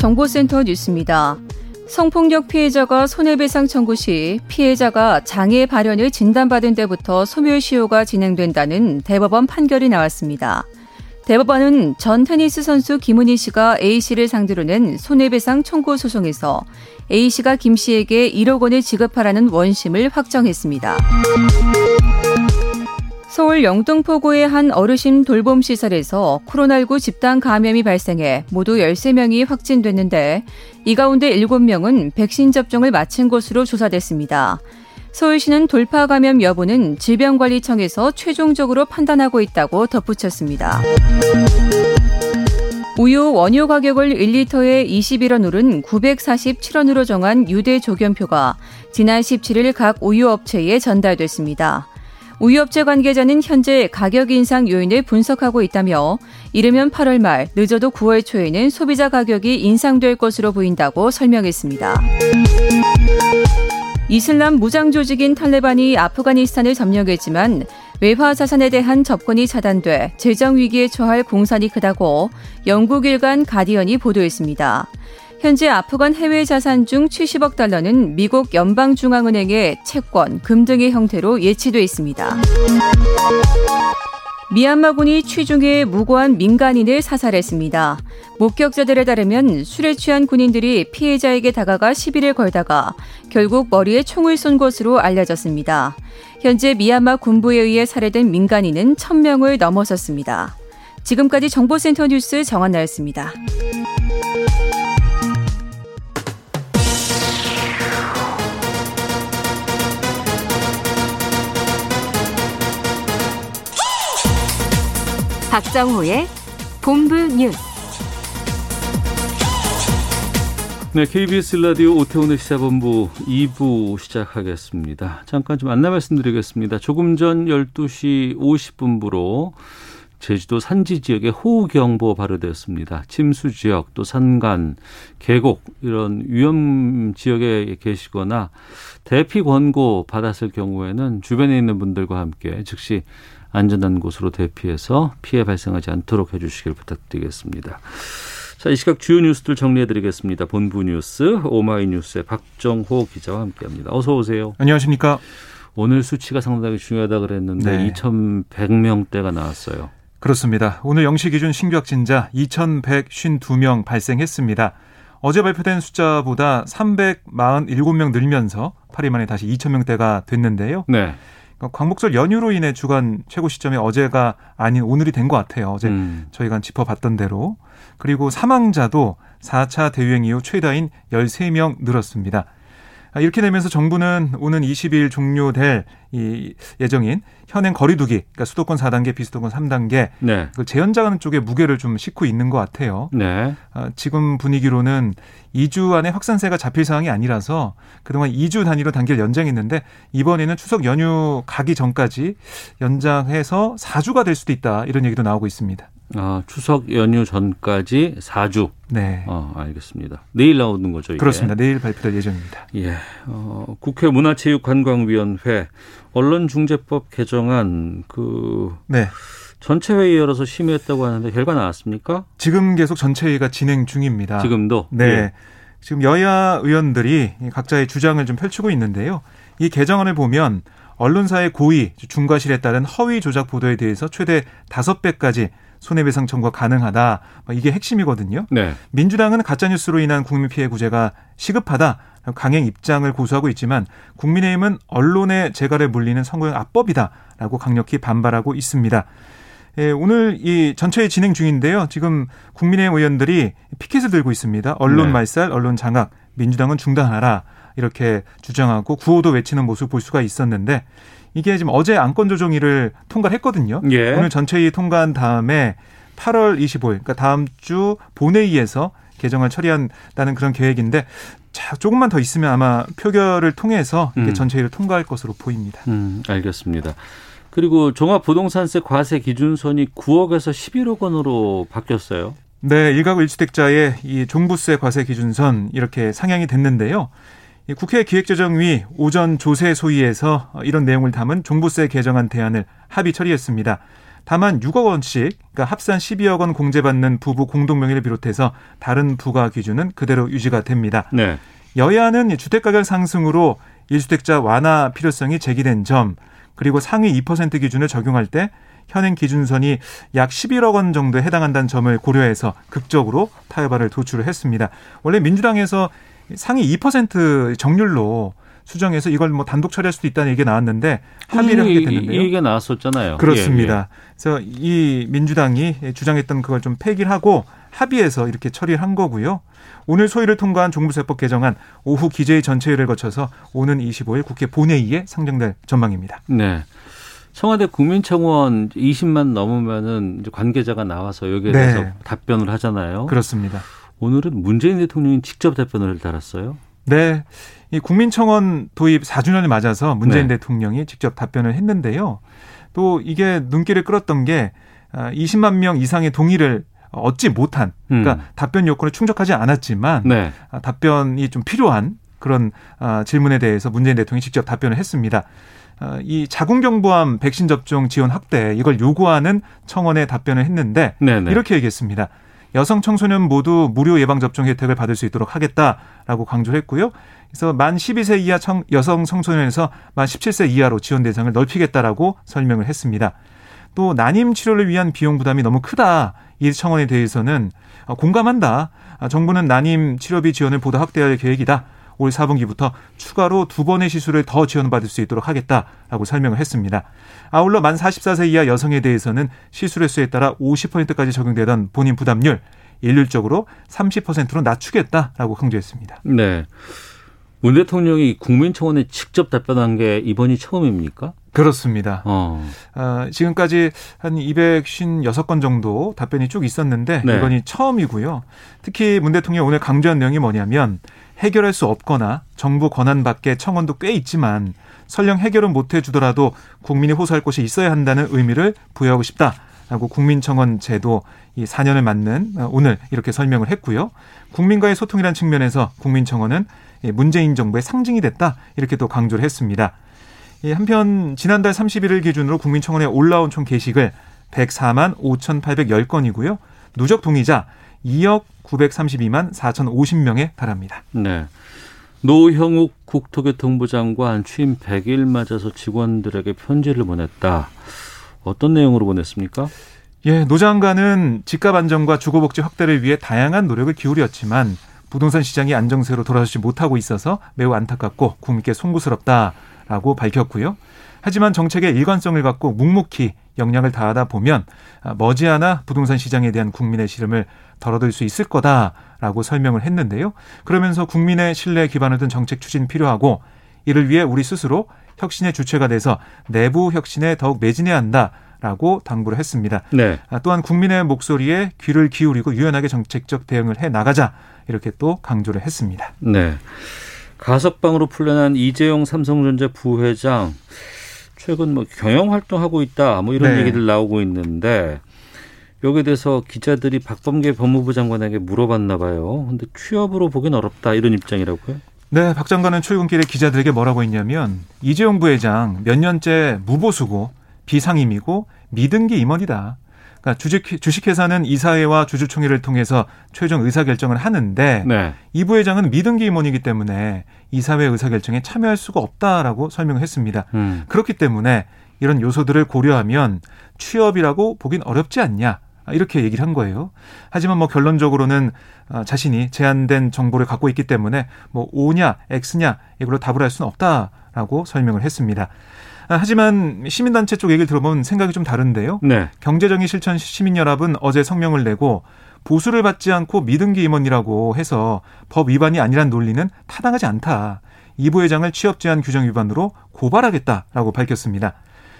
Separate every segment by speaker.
Speaker 1: 정보센터 뉴스입니다. 성폭력 피해자가 손해배상 청구 시 피해자가 장애 발현을 진단받은 때부터 소멸시효가 진행된다는 대법원 판결이 나왔습니다. 대법원은 전 테니스 선수 김은희 씨가 A 씨를 상대로 낸 손해배상 청구 소송에서 A 씨가 김 씨에게 1억 원을 지급하라는 원심을 확정했습니다. 서울 영등포구의 한 어르신 돌봄 시설에서 코로나19 집단 감염이 발생해 모두 13명이 확진됐는데 이 가운데 7명은 백신 접종을 마친 것으로 조사됐습니다. 서울시는 돌파 감염 여부는 질병관리청에서 최종적으로 판단하고 있다고 덧붙였습니다. 우유 원유 가격을 1리터에 21원 오른 947원으로 정한 유대 조견표가 지난 17일 각 우유 업체에 전달됐습니다. 우유업체 관계자는 현재 가격 인상 요인을 분석하고 있다며 이르면 8월 말 늦어도 9월 초에는 소비자 가격이 인상될 것으로 보인다고 설명했습니다. 이슬람 무장 조직인 탈레반이 아프가니스탄을 점령했지만 외화 자산에 대한 접근이 차단돼 재정 위기에 처할 공산이 크다고 영국 일간 가디언이 보도했습니다. 현재 아프간 해외 자산 중 70억 달러는 미국 연방중앙은행의 채권, 금 등의 형태로 예치돼 있습니다. 미얀마군이 취중에 무고한 민간인을 사살했습니다. 목격자들에 따르면 술에 취한 군인들이 피해자에게 다가가 시비를 걸다가 결국 머리에 총을 쏜 것으로 알려졌습니다. 현재 미얀마 군부에 의해 살해된 민간인은 1000명을 넘어섰습니다. 지금까지 정보센터 뉴스 정한나였습니다.
Speaker 2: 박정호의 본부 뉴스.
Speaker 3: 네, KBS 라디오 오태훈의 시사본부 2부 시작하겠습니다. 잠깐 좀 안내 말씀드리겠습니다. 조금 전 12시 50분부로 제주도 산지 지역에 호우경보 발효되었습니다. 침수 지역, 또 산간, 계곡 이런 위험 지역에 계시거나 대피 권고 받았을 경우에는 주변에 있는 분들과 함께 즉시 안전한 곳으로 대피해서 피해 발생하지 않도록 해주시길 부탁드리겠습니다. 자, 이 시각 주요 뉴스들 정리해드리겠습니다. 본부 뉴스 오마이뉴스의 박정호 기자와 함께합니다. 어서 오세요.
Speaker 4: 안녕하십니까?
Speaker 3: 오늘 수치가 상당히 중요하다 그랬는데 네. 2,100명대가 나왔어요.
Speaker 4: 그렇습니다. 오늘 영시 기준 신규 확진자 2,152명 발생했습니다. 어제 발표된 숫자보다 347명 늘면서 8일 만에 다시 2,000명대가 됐는데요. 네. 그러니까 광복절 연휴로 인해 주간 최고 시점이 어제가 아닌 오늘이 된 것 같아요. 어제 음. 저희가 짚어봤던 대로. 그리고 사망자도 4차 대유행 이후 최다인 13명 늘었습니다. 아, 이렇게 되면서 정부는 오는 20일 종료될 이 예정인 현행 거리두기, 그러니까 수도권 4단계, 비수도권 3단계, 네. 그 재연장하는 쪽에 무게를 좀 싣고 있는 것 같아요. 네. 아, 지금 분위기로는 2주 안에 확산세가 잡힐 상황이 아니라서 그동안 2주 단위로 단계를 연장했는데 이번에는 추석 연휴 가기 전까지 연장해서 4주가 될 수도 있다 이런 얘기도 나오고 있습니다.
Speaker 3: 아, 추석 연휴 전까지 4주. 네. 어, 알겠습니다. 내일 나오는 거죠, 이게?
Speaker 4: 그렇습니다. 내일 발표될 예정입니다.
Speaker 3: 예. 어, 국회 문화체육관광위원회 언론중재법 개정안 그 네. 전체 회의 열어서 심의했다고 하는데 결과 나왔습니까?
Speaker 4: 지금 계속 전체 회의가 진행 중입니다.
Speaker 3: 지금도?
Speaker 4: 네. 예. 지금 여야 의원들이 각자의 주장을 좀 펼치고 있는데요. 이 개정안을 보면 언론사의 고의, 중과실에 따른 허위 조작 보도에 대해서 최대 다섯 배까지 손해배상 청구가 가능하다. 뭐 이게 핵심이거든요. 네. 민주당은 가짜뉴스로 인한 국민 피해 구제가 시급하다. 강행 입장을 고수하고 있지만 국민의힘은 언론의 재갈에 물리는 선거용 압법이다라고 강력히 반발하고 있습니다. 예, 오늘 이 전체의 진행 중인데요. 지금 국민의힘 의원들이 피켓을 들고 있습니다. 언론 네. 말살, 언론 장악, 민주당은 중단하라 이렇게 주장하고 구호도 외치는 모습 볼 수가 있었는데 이게 지금 어제 안건 조정위를 통과했거든요. 예. 오늘 전체위 통과한 다음에 8월 25일, 그러니까 다음 주 본회의에서 개정을 처리한다는 그런 계획인데 자, 조금만 더 있으면 아마 표결을 통해서
Speaker 3: 음.
Speaker 4: 전체회의를 통과할 것으로 보입니다.
Speaker 3: 음, 알겠습니다. 그리고 종합부동산세 과세 기준선이 9억에서 11억 원으로 바뀌었어요.
Speaker 4: 네, 일가구 일주택자의 이 종부세 과세 기준선 이렇게 상향이 됐는데요. 이 국회 기획재정위 오전 조세 소위에서 이런 내용을 담은 종부세 개정안 대안을 합의 처리했습니다. 다만 6억 원씩, 그러니까 합산 12억 원 공제받는 부부 공동명의를 비롯해서 다른 부과 기준은 그대로 유지가 됩니다.
Speaker 3: 네.
Speaker 4: 여야는 주택가격 상승으로 일주택자 완화 필요성이 제기된 점, 그리고 상위 2% 기준을 적용할 때 현행 기준선이 약 11억 원 정도에 해당한다는 점을 고려해서 극적으로 타협안을 도출을 했습니다. 원래 민주당에서 상위 2% 정률로 수정해서 이걸 뭐 단독 처리할 수도 있다는 얘기가 나왔는데 합의를 하게 됐는데요.
Speaker 3: 이 얘기가 나왔었잖아요.
Speaker 4: 그렇습니다. 그래서 이 민주당이 주장했던 그걸 좀 폐기를 하고 합의해서 이렇게 처리를 한 거고요. 오늘 소위를 통과한 종부세법 개정안 오후 기재위 전체회를 거쳐서 오는 25일 국회 본회의에 상정될 전망입니다.
Speaker 3: 네. 청와대 국민청원 20만 넘으면은 이제 관계자가 나와서 여기에
Speaker 4: 네.
Speaker 3: 대해서 답변을 하잖아요.
Speaker 4: 그렇습니다.
Speaker 3: 오늘은 문재인 대통령이 직접 답변을 달았어요.
Speaker 4: 네. 이 국민청원 도입 4주년을 맞아서 문재인
Speaker 3: 네.
Speaker 4: 대통령이 직접 답변을 했는데요. 또 이게 눈길을 끌었던 게 20만 명 이상의 동의를 얻지 못한 그러니까
Speaker 3: 음.
Speaker 4: 답변 요건을 충족하지 않았지만
Speaker 3: 네.
Speaker 4: 아, 답변이 좀 필요한 그런 아, 질문에 대해서 문재인 대통령이 직접 답변을 했습니다. 아, 이 자궁경부암 백신 접종 지원 확대 이걸 요구하는 청원에 답변을 했는데
Speaker 3: 네네.
Speaker 4: 이렇게 얘기했습니다. 여성 청소년 모두 무료 예방 접종 혜택을 받을 수 있도록 하겠다라고 강조를 했고요. 그래서 만 12세 이하 청, 여성 청소년에서 만 17세 이하로 지원 대상을 넓히겠다라고 설명을 했습니다. 또 난임 치료를 위한 비용 부담이 너무 크다. 이 청원에 대해서는 어, 공감한다. 아, 정부는 난임 치료비 지원을 보다 확대할 계획이다. 올 4분기부터 추가로 두 번의 시술을 더 지원받을 수 있도록 하겠다라고 설명을 했습니다. 아울러 만 44세 이하 여성에 대해서는 시술 횟수에 따라 50%까지 적용되던 본인 부담률 일률적으로 30%로 낮추겠다라고 강조했습니다.
Speaker 3: 네. 문 대통령이 국민청원에 직접 답변한 게 이번이 처음입니까?
Speaker 4: 그렇습니다.
Speaker 3: 어.
Speaker 4: 어, 지금까지 한 256건 정도 답변이 쭉 있었는데
Speaker 3: 네.
Speaker 4: 이번이 처음이고요. 특히 문 대통령이 오늘 강조한 내용이 뭐냐면 해결할 수 없거나 정부 권한 밖의 청원도 꽤 있지만 설령 해결은 못 해주더라도 국민이 호소할 곳이 있어야 한다는 의미를 부여하고 싶다 라고 국민청원 제도 이 4년을 맞는 어, 오늘 이렇게 설명을 했고요. 국민과의 소통이라는 측면에서 국민청원은 이 문재인 정부의 상징이 됐다 이렇게 또 강조를 했습니다. 이 한편 지난달 31일 기준으로 국민청원에 올라온 총 게시글 104만 5,810건이고요. 누적 동의자 2억 932만 4,050명에 달합니다.
Speaker 3: 네. 노형욱 국토교통부 장관 취임 100일 맞아서 직원들에게 편지를 보냈다. 어떤 내용으로 보냈습니까?
Speaker 4: 예, 노 장관은 집값 안정과 주거복지 확대를 위해 다양한 노력을 기울였지만 부동산 시장이 안정세로 돌아서지 못하고 있어서 매우 안타깝고 국민께 송구스럽다 라고 밝혔고요. 하지만 정책의 일관성을 갖고 묵묵히 역량을 다하다 보면 아, 머지않아 부동산 시장에 대한 국민의 시름을 덜어들 수 있을 거다라고 설명을 했는데요. 그러면서 국민의 신뢰에 기반을 둔 정책 추진 필요하고 이를 위해 우리 스스로 혁신의 주체가 돼서 내부 혁신에 더욱 매진해야 한다 라고 당부를 했습니다.
Speaker 3: 네.
Speaker 4: 아, 또한 국민의 목소리에 귀를 기울이고 유연하게 정책적 대응을 해 나가자 이렇게 또 강조를 했습니다.
Speaker 3: 네. 가석방으로 풀려난 이재용 삼성전자 부회장 최근 뭐 경영 활동하고 있다 뭐 이런
Speaker 4: 네.
Speaker 3: 얘기들 나오고 있는데 여기에 대해서 기자들이 박범계 법무부 장관에게 물어봤나 봐요. 근데 취업으로 보긴 어렵다 이런 입장이라고요?
Speaker 4: 네, 박 장관은 출근길에 기자들에게 뭐라고 했냐면 이재용 부회장 몇 년째 무보수고 비상임이고 미등기 임원이다. 그러니까 주식, 주식회사는 이사회와 주주총회를 통해서 최종 의사결정을 하는데
Speaker 3: 네.
Speaker 4: 이 부회장은 미등기 임원이기 때문에 이사회 의사결정에 참여할 수가 없다라고 설명을 했습니다.
Speaker 3: 음.
Speaker 4: 그렇기 때문에 이런 요소들을 고려하면 취업이라고 보긴 어렵지 않냐. 이렇게 얘기를 한 거예요. 하지만 뭐 결론적으로는 어, 자신이 제한된 정보를 갖고 있기 때문에 뭐 O냐 X냐 이걸로 답을 할 수는 없다라고 설명을 했습니다. 아, 하지만 시민단체 쪽 얘기를 들어보면 생각이 좀 다른데요.
Speaker 3: 네.
Speaker 4: 경제정의 실천 시민연합은 어제 성명을 내고 보수를 받지 않고 미등기 임원이라고 해서 법 위반이 아니란 논리는 타당하지 않다. 이 부회장을 취업 제한 규정 위반으로 고발하겠다라고 밝혔습니다.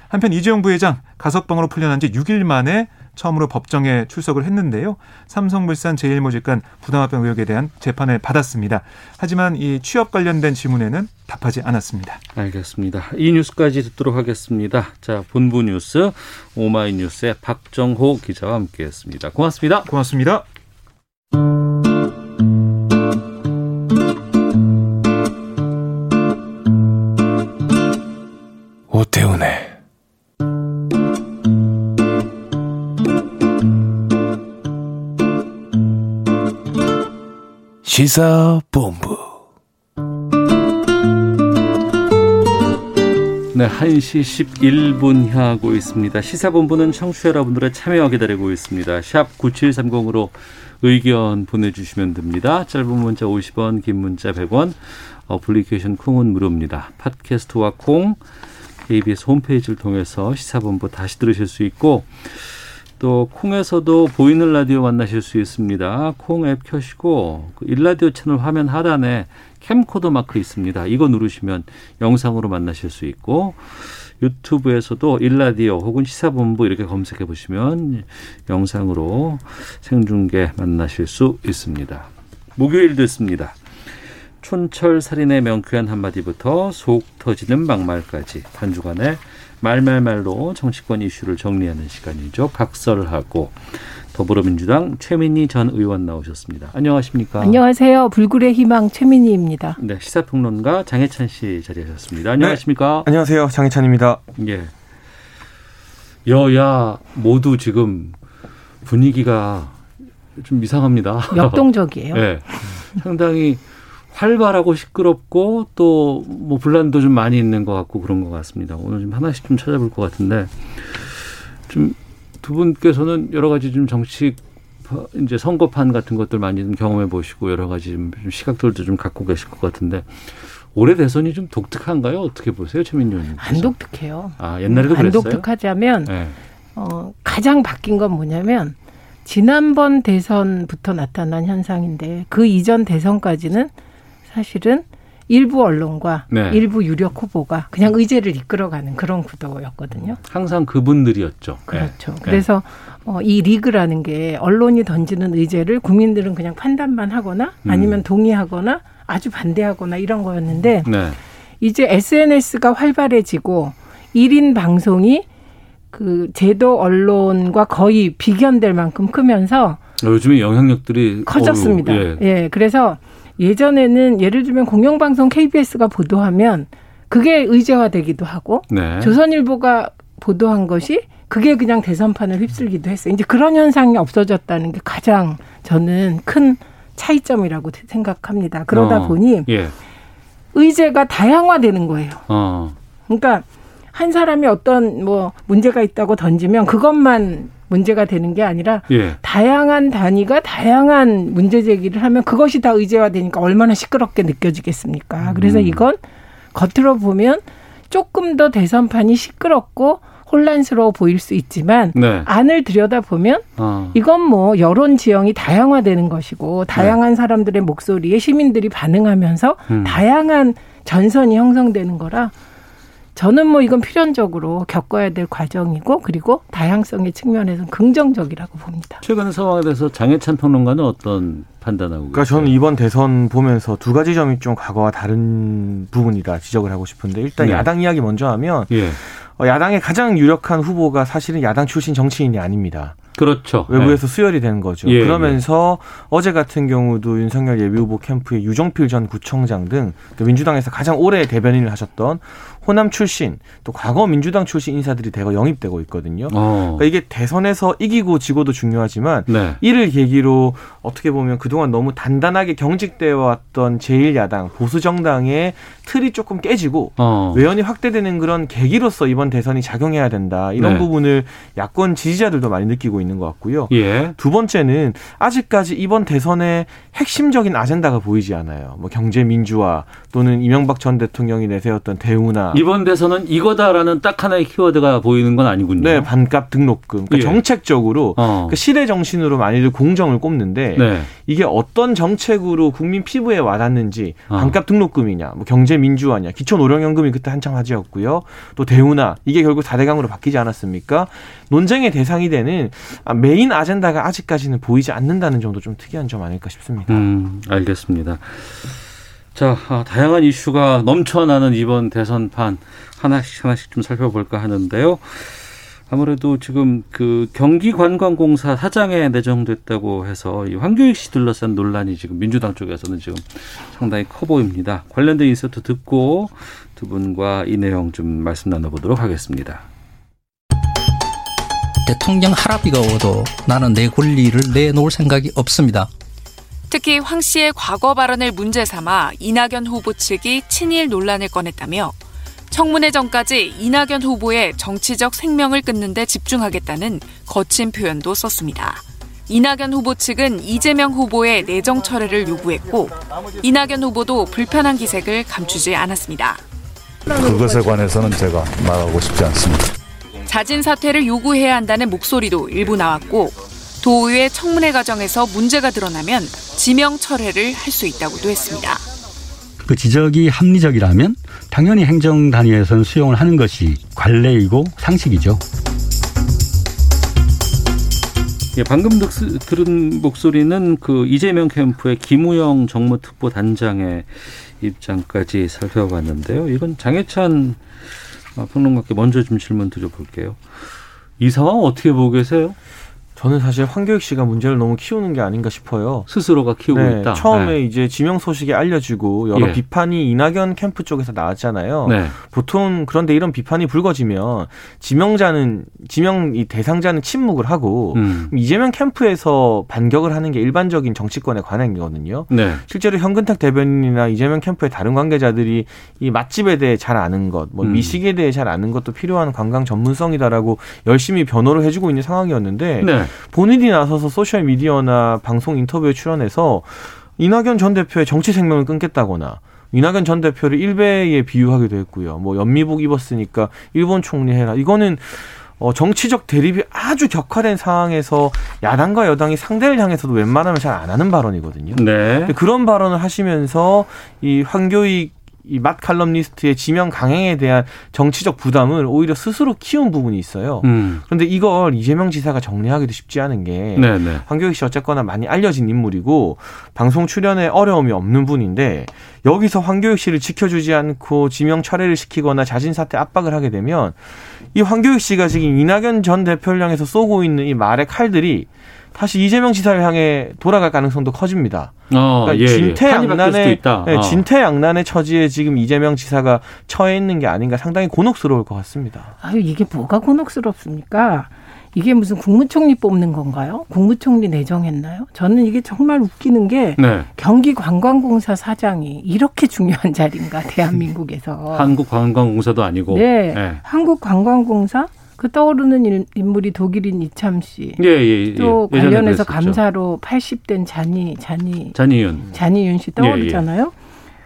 Speaker 4: 한편 이재용 부회장 가석방으로 풀려난 지 6일 만에 처음으로 법정에 출석을 했는데요. 삼성물산 제일모직간 부당합병 의혹에 대한 재판을 받았습니다. 하지만 이 취업 관련된 질문에는 답하지 않았습니다.
Speaker 3: 알겠습니다. 이 뉴스까지 듣도록 하겠습니다. 자, 본부 뉴스 오마이뉴스의 박정호 기자와 함께했습니다. 고맙습니다.
Speaker 4: 고맙습니다.
Speaker 5: 오태훈의 시사본부
Speaker 3: 네, 1시 11분 향하고 있습니다. 시사본부는 청취자 여러분들의 참여 기다리고 있습니다. 샵 9730으로 의견 보내주시면 됩니다. 짧은 문자 50원, 긴 문자 100원, 어플리케이션 콩은 무료입니다. 팟캐스트와 콩, KBS 홈페이지를 통해서 시사본부 다시 들으실 수 있고 또 콩에서도 보이는 라디오 만나실 수 있습니다. 콩 앱 켜시고 그 일라디오 채널 화면 하단에 캠코더 마크 있습니다. 이거 누르시면 영상으로 만나실 수 있고 유튜브에서도 일라디오 혹은 시사본부 이렇게 검색해 보시면 영상으로 생중계 만나실 수 있습니다. 목요일 듣습니다. 촌철 살인의 명쾌한 한마디부터 속 터지는 막말까지 한 주간의 말말말로 정치권 이슈를 정리하는 시간이죠. 각설하고 더불어민주당 최민희 전 의원 나오셨습니다. 안녕하십니까?
Speaker 6: 안녕하세요. 불굴의 희망 최민희입니다.
Speaker 3: 네, 시사평론가 장혜찬 씨 자리하셨습니다. 안녕하십니까?
Speaker 7: 네, 안녕하세요. 장혜찬입니다.
Speaker 3: 예. 여야 모두 지금 분위기가 좀 이상합니다.
Speaker 6: 역동적이에요.
Speaker 3: 네. 상당히 활발하고 시끄럽고 또 뭐 분란도 좀 많이 있는 것 같고 그런 것 같습니다. 오늘 좀 하나씩 좀 찾아볼 것 같은데 좀 두 분께서는 여러 가지 좀 정치 이제 선거판 같은 것들 많이 좀 경험해 보시고 여러 가지 좀 시각들도 좀 갖고 계실 것 같은데 올해 대선이 좀 독특한가요? 어떻게 보세요, 최민희 의원님?
Speaker 6: 안 독특해요.
Speaker 3: 아 옛날에도
Speaker 6: 안
Speaker 3: 그랬어요.
Speaker 6: 독특하자면
Speaker 3: 네.
Speaker 6: 어, 가장 바뀐 건 뭐냐면 지난번 대선부터 나타난 현상인데 그 이전 대선까지는 사실은 일부 언론과
Speaker 3: 네.
Speaker 6: 일부 유력 후보가 그냥 의제를 이끌어가는 그런 구도였거든요.
Speaker 3: 항상 그분들이었죠.
Speaker 6: 그렇죠.
Speaker 3: 네.
Speaker 6: 그래서 어, 이 리그라는 게 언론이 던지는 의제를 국민들은 그냥 판단만 하거나
Speaker 3: 음.
Speaker 6: 아니면 동의하거나 아주 반대하거나 이런 거였는데
Speaker 3: 네.
Speaker 6: 이제 SNS가 활발해지고 1인 방송이 그 제도 언론과 거의 비견될 만큼 크면서
Speaker 3: 요즘에 영향력들이
Speaker 6: 커졌습니다.
Speaker 3: 어우,
Speaker 6: 예.
Speaker 3: 예.
Speaker 6: 그래서 예전에는 예를 들면 공영방송 KBS가 보도하면 그게 의제화되기도 하고
Speaker 3: 네.
Speaker 6: 조선일보가 보도한 것이 그게 그냥 대선판을 휩쓸기도 했어요. 이제 그런 현상이 없어졌다는 게 가장 저는 큰 차이점이라고 생각합니다. 그러다
Speaker 3: 어,
Speaker 6: 보니
Speaker 3: 예.
Speaker 6: 의제가 다양화되는 거예요.
Speaker 3: 어.
Speaker 6: 그러니까 한 사람이 어떤 뭐 문제가 있다고 던지면 그것만 문제가 되는 게 아니라
Speaker 3: 예.
Speaker 6: 다양한 단위가 다양한 문제 제기를 하면 그것이 다 의제화되니까 얼마나 시끄럽게 느껴지겠습니까? 그래서
Speaker 3: 음.
Speaker 6: 이건 겉으로 보면 조금 더 대선판이 시끄럽고 혼란스러워 보일 수 있지만
Speaker 3: 네.
Speaker 6: 안을 들여다 보면
Speaker 3: 어.
Speaker 6: 이건 뭐 여론 지형이 다양화되는 것이고 다양한 사람들의 목소리에 시민들이 반응하면서
Speaker 3: 네. 음.
Speaker 6: 다양한 전선이 형성되는 거라 저는 뭐 이건 필연적으로 겪어야 될 과정이고 그리고 다양성의 측면에서는 긍정적이라고 봅니다.
Speaker 3: 최근 상황에 대해서 장혜찬 평론가는 어떤 판단하고
Speaker 7: 그러니까 저는 이번 대선 보면서 두 가지 점이 좀 과거와 다른 부분이라 지적을 하고 싶은데 일단
Speaker 3: 네.
Speaker 7: 야당 이야기 먼저 하면
Speaker 3: 예.
Speaker 7: 어, 야당의 가장 유력한 후보가 사실은 야당 출신 정치인이 아닙니다.
Speaker 3: 그렇죠.
Speaker 7: 외부에서 수혈이 되는 거죠.
Speaker 3: 예,
Speaker 7: 그러면서 어제 같은 경우도 윤석열 예비후보 캠프의 유정필 전 구청장 등 민주당에서 가장 오래 대변인을 하셨던 호남 출신 또 과거 민주당 출신 인사들이 대거 영입되고 있거든요.
Speaker 3: 어.
Speaker 7: 그러니까 이게 대선에서 이기고 지고도 중요하지만
Speaker 3: 네.
Speaker 7: 이를 계기로 어떻게 보면 그동안 너무 단단하게 경직되어 왔던 제1야당 보수 정당의 틀이 조금 깨지고
Speaker 3: 어.
Speaker 7: 외연이 확대되는 그런 계기로서 이번 대선이 작용해야 된다. 이런
Speaker 3: 네.
Speaker 7: 부분을 야권 지지자들도 많이 느끼고 있는 것 같고요.
Speaker 3: 예.
Speaker 7: 두 번째는 아직까지 이번 대선에 핵심적인 아젠다가 보이지 않아요. 뭐 경제 민주화 또는 이명박 전 대통령이 내세웠던 대우나
Speaker 3: 이번 대선은 이거다라는 딱 하나의 키워드가 보이는 건 아니군요.
Speaker 7: 네, 반값 등록금. 그러니까
Speaker 3: 예.
Speaker 7: 정책적으로
Speaker 3: 어.
Speaker 7: 그 시대 정신으로 많이들 공정을 꼽는데
Speaker 3: 네.
Speaker 7: 이게 어떤 정책으로 국민 피부에 와닿는지
Speaker 3: 어.
Speaker 7: 반값 등록금이냐, 뭐 경제 민주화냐, 기초 노령연금이 그때 한창 화제였고요. 또 대우나 이게 결국 4대강으로 바뀌지 않았습니까? 논쟁의 대상이 되는 아, 메인 아젠다가 아직까지는 보이지 않는다는 점도 좀 특이한 점 아닐까 싶습니다.
Speaker 3: 음, 알겠습니다. 자, 아, 다양한 이슈가 넘쳐나는 이번 대선판 하나씩 하나씩 좀 살펴볼까 하는데요. 아무래도 지금 그 경기관광공사 사장에 내정됐다고 해서 이 황교익 씨 둘러싼 논란이 지금 민주당 쪽에서는 지금 상당히 커 보입니다. 관련된 인서트 듣고 두 분과 이 내용 좀 말씀 나눠보도록 하겠습니다.
Speaker 8: 대통령 할아비가 오도 나는 내 권리를 내놓을 생각이 없습니다.
Speaker 9: 특히 황 씨의 과거 발언을 문제 삼아 이낙연 후보 측이 친일 논란을 꺼냈다며 청문회 전까지 이낙연 후보의 정치적 생명을 끊는 데 집중하겠다는 거친 표현도 썼습니다. 이낙연 후보 측은 이재명 후보의 내정 철회를 요구했고 이낙연 후보도 불편한 기색을 감추지 않았습니다.
Speaker 10: 그것에 관해서는 제가 말하고 싶지 않습니다.
Speaker 9: 자진 사퇴를 요구해야 한다는 목소리도 일부 나왔고 도의회 청문회 과정에서 문제가 드러나면 지명 철회를 할 수 있다고도 했습니다.
Speaker 11: 그 지적이 합리적이라면 당연히 행정 단위에서는 수용을 하는 것이 관례이고 상식이죠.
Speaker 3: 예, 방금 들은 목소리는 그 이재명 캠프의 김우영 정무특보 단장의 입장까지 살펴봤는데요. 이건 장해찬 평론가께 먼저 좀 질문 드려볼게요. 이 상황 어떻게 보고 계세요?
Speaker 7: 저는 사실 황교익 씨가 문제를 너무 키우는 게 아닌가 싶어요.
Speaker 3: 스스로가 키우고
Speaker 7: 네,
Speaker 3: 있다.
Speaker 7: 처음에
Speaker 3: 네.
Speaker 7: 이제 지명 소식이 알려지고 여러
Speaker 3: 예.
Speaker 7: 비판이 이낙연 캠프 쪽에서 나왔잖아요.
Speaker 3: 네.
Speaker 7: 보통 그런데 이런 비판이 불거지면 지명자는 지명 이 대상자는 침묵을 하고
Speaker 3: 음.
Speaker 7: 이재명 캠프에서 반격을 하는 게 일반적인 정치권의 관행이거든요.
Speaker 3: 네.
Speaker 7: 실제로 현근택 대변인이나 이재명 캠프의 다른 관계자들이 이 맛집에 대해 잘 아는 것, 뭐
Speaker 3: 음.
Speaker 7: 미식에 대해 잘 아는 것도 필요한 관광 전문성이다라고 열심히 변호를 해주고 있는 상황이었는데
Speaker 3: 네.
Speaker 7: 본인이 나서서 소셜 미디어나 방송 인터뷰에 출연해서 이낙연 전 대표의 정치 생명을 끊겠다거나 이낙연 전 대표를 일베에 비유하기도 했고요. 뭐 연미복 입었으니까 일본 총리 해라. 이거는 어, 정치적 대립이 아주 격화된 상황에서 야당과 여당이 상대를 향해서도 웬만하면 잘 안 하는 발언이거든요.
Speaker 3: 네.
Speaker 7: 그런 발언을 하시면서 이 황교익 이 맛 칼럼니스트의 지명 강행에 대한 정치적 부담을 오히려 스스로 키운 부분이 있어요.
Speaker 3: 음.
Speaker 7: 그런데 이걸 이재명 지사가 정리하기도 쉽지 않은 게
Speaker 3: 네, 네.
Speaker 7: 황교익 씨 어쨌거나 많이 알려진 인물이고 방송 출연에 어려움이 없는 분인데 여기서 황교익 씨를 지켜주지 않고 지명 철회를 시키거나 자진 사퇴 압박을 하게 되면 이 황교익 씨가 지금 이낙연 전 대표를 향해서 쏘고 있는 이 말의 칼들이 다시 이재명 지사를 향해 돌아갈 가능성도 커집니다.
Speaker 3: 어,
Speaker 7: 그러니까
Speaker 3: 예, 예. 판이 바뀔 수도
Speaker 7: 진퇴양난의. 네,
Speaker 3: 어.
Speaker 7: 진퇴양난의 처지에 지금 이재명 지사가 처해 있는 게 아닌가 상당히 곤혹스러울 것 같습니다.
Speaker 6: 아유 이게 뭐가 곤혹스럽습니까? 이게 무슨 국무총리 뽑는 건가요? 국무총리 내정했나요? 저는 이게 정말 웃기는 게
Speaker 3: 네.
Speaker 6: 경기관광공사 사장이 이렇게 중요한 자리인가 대한민국에서
Speaker 3: 한국관광공사도 아니고.
Speaker 6: 네,
Speaker 3: 예.
Speaker 6: 한국관광공사 그 떠오르는 인- 인물이 독일인 이참 씨.
Speaker 3: 예, 예, 예.
Speaker 6: 또 관련해서. 감사로 80된 잔이 잔이
Speaker 3: 잔이윤.
Speaker 6: 잔이윤 씨
Speaker 3: 예,
Speaker 6: 떠오르잖아요.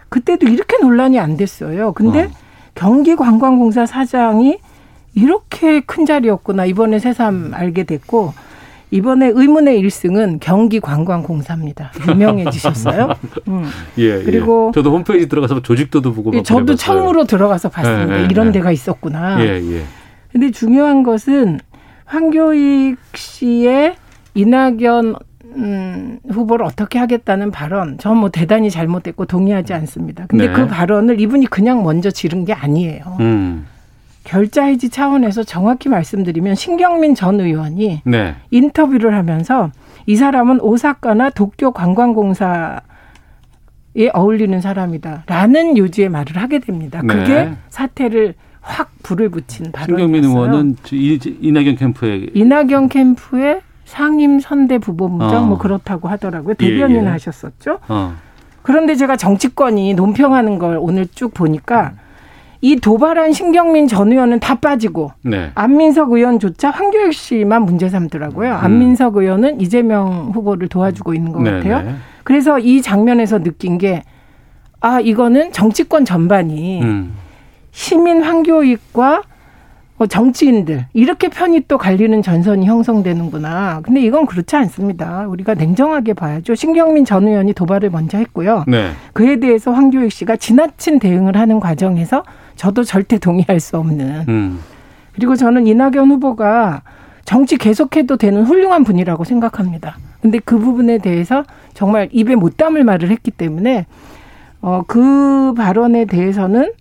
Speaker 6: 그때도 이렇게 논란이 안 됐어요. 근데
Speaker 3: 어.
Speaker 6: 경기관광공사 사장이 이렇게 큰 자리였구나 이번에 새삼 알게 됐고 이번에 의문의 1승은 경기관광공사입니다. 유명해지셨어요. 음.
Speaker 3: 예,
Speaker 6: 그리고
Speaker 3: 예. 저도 홈페이지 들어가서 조직도도 보고 막
Speaker 6: 저도. 처음으로 들어가서 봤습니다.
Speaker 3: 예, 예,
Speaker 6: 이런
Speaker 3: 예.
Speaker 6: 데가 있었구나.
Speaker 3: 예, 예.
Speaker 6: 근데 중요한 것은 황교익 씨의 이낙연 음, 후보를 어떻게 하겠다는 발언, 전 뭐 대단히 잘못됐고 동의하지 않습니다. 근데
Speaker 3: 네.
Speaker 6: 그 발언을 이분이 그냥 먼저 지른 게 아니에요.
Speaker 3: 음.
Speaker 6: 결자해지 차원에서 정확히 말씀드리면 신경민 전 의원이
Speaker 3: 네.
Speaker 6: 인터뷰를 하면서 이 사람은 오사카나 도쿄 관광공사에 어울리는 사람이다라는 요지의 말을 하게 됩니다.
Speaker 3: 네.
Speaker 6: 그게 사태를 확 불을 붙인 발언이었어요.
Speaker 3: 신경민 의원은 이- 이낙연 캠프에
Speaker 6: 이낙연 캠프의 상임 선대 부본부장
Speaker 3: 어.
Speaker 6: 뭐 그렇다고 하더라고요.
Speaker 3: 예,
Speaker 6: 대변인
Speaker 3: 예.
Speaker 6: 하셨었죠.
Speaker 3: 어.
Speaker 6: 그런데 제가 정치권이 논평하는 걸 오늘 쭉 보니까 이 도발한 신경민 전 의원은 다 빠지고
Speaker 3: 네.
Speaker 6: 안민석 의원조차 황교익 씨만 문제 삼더라고요. 안민석 의원은 이재명 후보를 도와주고 있는 것
Speaker 3: 네,
Speaker 6: 같아요.
Speaker 3: 네.
Speaker 6: 그래서 이 장면에서 느낀 게 아, 이거는 정치권 전반이
Speaker 3: 음.
Speaker 6: 시민 황교익과 뭐 정치인들 이렇게 편이 또 갈리는 전선이 형성되는구나. 근데 이건 그렇지 않습니다. 우리가 냉정하게 봐야죠. 신경민 전 의원이 도발을 먼저 했고요.
Speaker 3: 네.
Speaker 6: 그에 대해서 황교익 씨가 지나친 대응을 하는 과정에서 저도 절대 동의할 수 없는.
Speaker 3: 음.
Speaker 6: 그리고 저는 이낙연 후보가 정치 계속해도 되는 훌륭한 분이라고 생각합니다. 근데 그 부분에 대해서 정말 입에 못 담을 말을 했기 때문에 어, 그 발언에 대해서는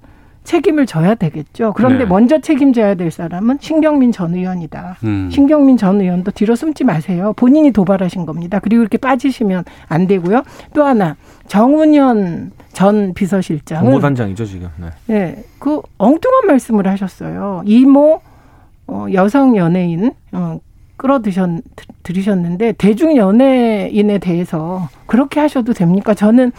Speaker 6: 책임을 져야 되겠죠. 그런데
Speaker 3: 네.
Speaker 6: 먼저 책임져야 될 사람은 신경민 전 의원이다.
Speaker 3: 음.
Speaker 6: 신경민 전 의원도 뒤로 숨지 마세요. 본인이 도발하신 겁니다. 그리고 이렇게 빠지시면 안 되고요. 또 하나 정운현 전 비서실장은
Speaker 7: 공보단장이죠 지금. 네.
Speaker 6: 네, 그 엉뚱한 말씀을 하셨어요. 이모 어, 여성 연예인 어, 끌어드셨 들으셨는데 대중 연예인에 대해서 그렇게 하셔도 됩니까? 저는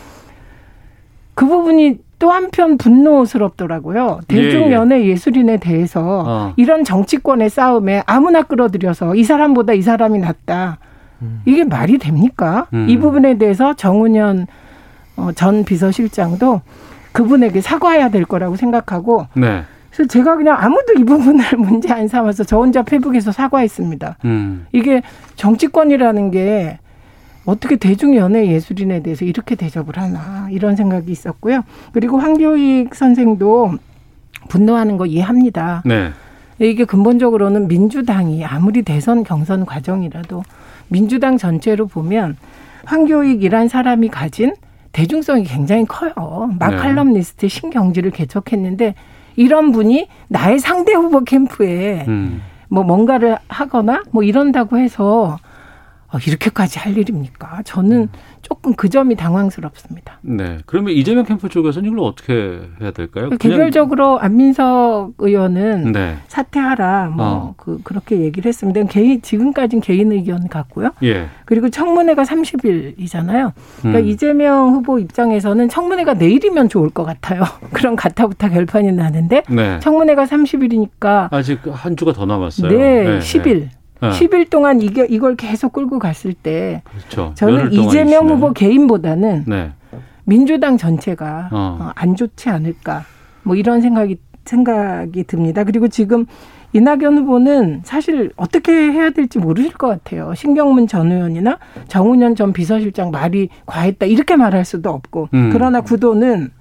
Speaker 6: 그 부분이 또 한편 분노스럽더라고요. 대중
Speaker 3: 예, 예.
Speaker 6: 연예 예술인에 대해서
Speaker 3: 어.
Speaker 6: 이런 정치권의 싸움에 아무나 끌어들여서 이 사람보다 이 사람이 낫다. 이게 말이 됩니까?
Speaker 3: 음.
Speaker 6: 이 부분에 대해서 정운현 어, 전 비서실장도 그분에게 사과해야 될 거라고 생각하고
Speaker 3: 네.
Speaker 6: 그래서 제가 그냥 아무도 이 부분을 문제 안 삼아서 저 혼자 페북에서 사과했습니다.
Speaker 3: 음.
Speaker 6: 이게 정치권이라는 게 어떻게 대중연예 예술인에 대해서 이렇게 대접을 하나 이런 생각이 있었고요. 그리고 황교익 선생도 분노하는 거 이해합니다.
Speaker 3: 네.
Speaker 6: 이게 근본적으로는 민주당이 아무리 대선 경선 과정이라도 민주당 전체로 보면 황교익이란 사람이 가진 대중성이 굉장히 커요. 막
Speaker 3: 네.
Speaker 6: 칼럼니스트 신경지를 개척했는데 이런 분이 나의 상대 후보 캠프에
Speaker 3: 음.
Speaker 6: 뭐 뭔가를 하거나 뭐 이런다고 해서 어, 이렇게까지 할 일입니까? 저는 조금 그 점이 당황스럽습니다.
Speaker 3: 네. 그러면 이재명 캠프 쪽에서는 이걸 어떻게 해야 될까요? 그냥-
Speaker 6: 개별적으로 안민석 의원은
Speaker 3: 네.
Speaker 6: 사퇴하라 뭐
Speaker 3: 어.
Speaker 6: 그, 그렇게 얘기를 했습니다. 개인 지금까지는 개인 의견 같고요.
Speaker 3: 예.
Speaker 6: 그리고 청문회가 30일이잖아요. 그러니까
Speaker 3: 음.
Speaker 6: 이재명 후보 입장에서는 청문회가 내일이면 좋을 것 같아요. 그런 가타부타 결판이 나는데
Speaker 3: 네.
Speaker 6: 청문회가 30일이니까
Speaker 3: 아직 한 주가 더 남았어요.
Speaker 6: 네, 10일.
Speaker 3: 네.
Speaker 6: 10일 동안 이게 이걸 계속 끌고 갔을 때
Speaker 3: 그렇죠.
Speaker 6: 저는 이재명
Speaker 3: 있으면.
Speaker 6: 후보 개인보다는
Speaker 3: 네.
Speaker 6: 민주당 전체가
Speaker 3: 어.
Speaker 6: 어, 안 좋지 않을까 뭐 이런 생각이 생각이 듭니다. 그리고 지금 이낙연 후보는 사실 어떻게 해야 될지 모르실 것 같아요. 신경문 전 의원이나 정운현 전 비서실장 말이 과했다 이렇게 말할 수도 없고
Speaker 3: 음.
Speaker 6: 그러나 구도는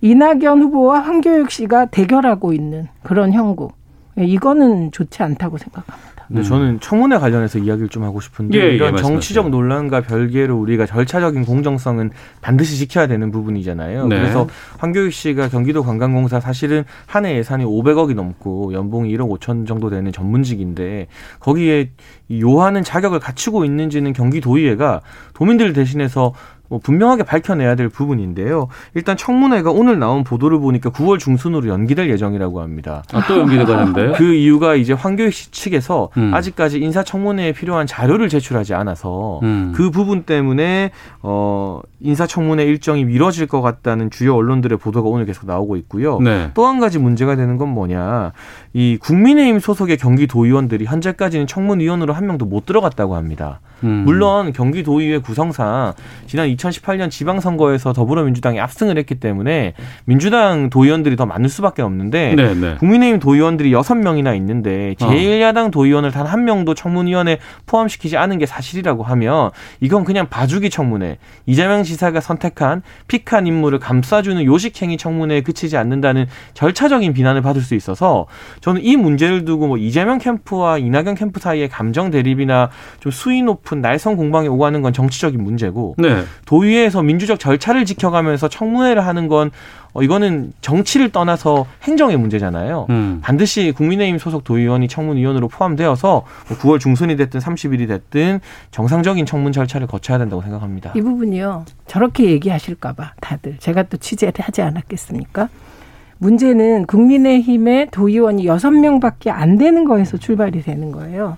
Speaker 6: 이낙연 후보와 황교익 씨가 대결하고 있는 그런 형국 예, 이거는 좋지 않다고 생각합니다.
Speaker 7: 근데 저는 청문회 관련해서 이야기를 좀 하고 싶은데
Speaker 3: 예, 예,
Speaker 7: 이런
Speaker 3: 말씀하세요.
Speaker 7: 정치적 논란과 별개로 우리가 절차적인 공정성은 반드시 지켜야 되는 부분이잖아요.
Speaker 3: 네.
Speaker 7: 그래서 황교익 씨가 경기도 관광공사 사실은 한 해 예산이 500억이 넘고 연봉이 1억 5천 정도 되는 전문직인데 거기에 이 요하는 자격을 갖추고 있는지는 경기도의회가 도민들 대신해서 뭐 분명하게 밝혀내야 될 부분인데요. 일단 청문회가 오늘 나온 보도를 보니까 9월 중순으로 연기될 예정이라고 합니다.
Speaker 3: 아, 또 연기돼가는데요?
Speaker 7: 그 이유가 이제 황교익 씨 측에서
Speaker 3: 음.
Speaker 7: 아직까지 인사청문회에 필요한 자료를 제출하지 않아서
Speaker 3: 음.
Speaker 7: 그 부분 때문에 어 인사청문회 일정이 미뤄질 것 같다는 주요 언론들의 보도가 오늘 계속 나오고 있고요.
Speaker 3: 네.
Speaker 7: 또한 가지 문제가 되는 건 뭐냐. 이 국민의힘 소속의 경기도의원들이 현재까지는 청문위원으로 한 명도 못 들어갔다고 합니다.
Speaker 3: 음.
Speaker 7: 물론 경기도의회 구성상 지난 2018년 지방선거에서 더불어민주당이 압승을 했기 때문에 민주당 도의원들이 더 많을 수밖에 없는데
Speaker 3: 네, 네.
Speaker 7: 국민의힘 도의원들이 여섯 명이나 있는데
Speaker 3: 어.
Speaker 7: 제1야당 도의원을 단 한 명도 청문위원회에 포함시키지 않은 게 사실이라고 하면 이건 그냥 봐주기 청문회 이재명 지사가 선택한 픽한 인물을 감싸주는 요식행위 청문회에 그치지 않는다는 절차적인 비난을 받을 수 있어서 저는 이 문제를 두고 뭐 이재명 캠프와 이낙연 캠프 사이의 감정 대립이나 좀 수위 높은 날선 공방에 오가는 건 정치적인 문제고
Speaker 3: 네.
Speaker 7: 도의회에서 민주적 절차를 지켜가면서 청문회를 하는 건 어, 이거는 정치를 떠나서 행정의 문제잖아요.
Speaker 3: 음.
Speaker 7: 반드시 국민의힘 소속 도의원이 청문위원으로 포함되어서 뭐 9월 중순이 됐든 30일이 됐든 정상적인 청문 절차를 거쳐야 된다고 생각합니다.
Speaker 6: 이 부분이요. 저렇게 얘기하실까봐 다들 제가 또 취재를 하지 않았겠습니까? 문제는 국민의힘의 도의원이 여섯 명밖에 안 되는 거에서 출발이 되는 거예요.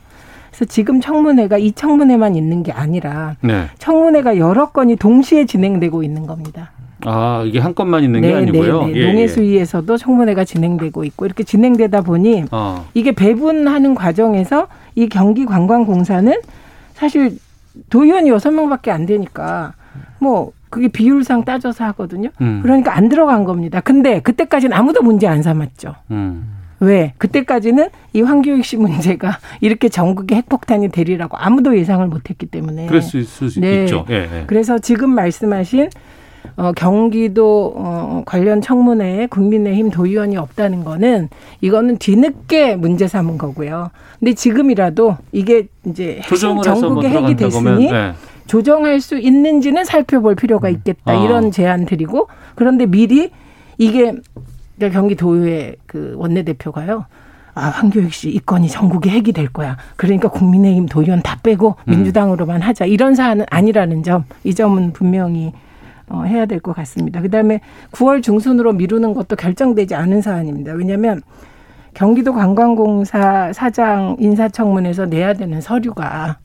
Speaker 6: 그래서 지금 청문회가 이 청문회만 있는 게 아니라
Speaker 3: 네.
Speaker 6: 청문회가 여러 건이 동시에 진행되고 있는 겁니다.
Speaker 3: 아, 이게 한 건만 있는 게 아니고요.
Speaker 6: 네,
Speaker 3: 예, 예.
Speaker 6: 농해수위에서도 청문회가 진행되고 있고 이렇게 진행되다 보니
Speaker 3: 어.
Speaker 6: 이게 배분하는 과정에서 이 경기 관광공사는 사실 도의원이 여섯 명밖에 안 되니까 뭐 그게 비율상 따져서 하거든요.
Speaker 3: 음.
Speaker 6: 그러니까 안 들어간 겁니다. 근데 그때까지는 아무도 문제 안 삼았죠.
Speaker 3: 음.
Speaker 6: 왜? 그때까지는 이 황교익 씨 문제가 이렇게 전국에 핵폭탄이 되리라고 아무도 예상을 못했기 때문에.
Speaker 3: 그럴 수 있을 수
Speaker 6: 네.
Speaker 3: 있죠. 예, 예.
Speaker 6: 그래서 지금 말씀하신 어, 경기도 어, 관련 청문회에 국민의힘 도의원이 없다는 거는 이거는 뒤늦게 문제 삼은 거고요. 근데 지금이라도 이게 이제
Speaker 3: 뭐
Speaker 6: 전국에 핵이 됐으니
Speaker 3: 네.
Speaker 6: 조정할 수 있는지는 살펴볼 필요가 있겠다
Speaker 3: 아.
Speaker 6: 이런 제안 드리고 그런데 미리 이게 그러니까 경기도의 그 원내대표가요. 아, 황교익 씨, 이 건이 전국에 핵이 될 거야. 그러니까 국민의힘 도의원 다 빼고
Speaker 3: 음.
Speaker 6: 민주당으로만 하자. 이런 사안은 아니라는 점, 이 점은 분명히 어, 해야 될 것 같습니다. 그 다음에 9월 중순으로 미루는 것도 결정되지 않은 사안입니다. 왜냐하면 경기도 관광공사 사장 인사청문회에서 내야 되는 서류가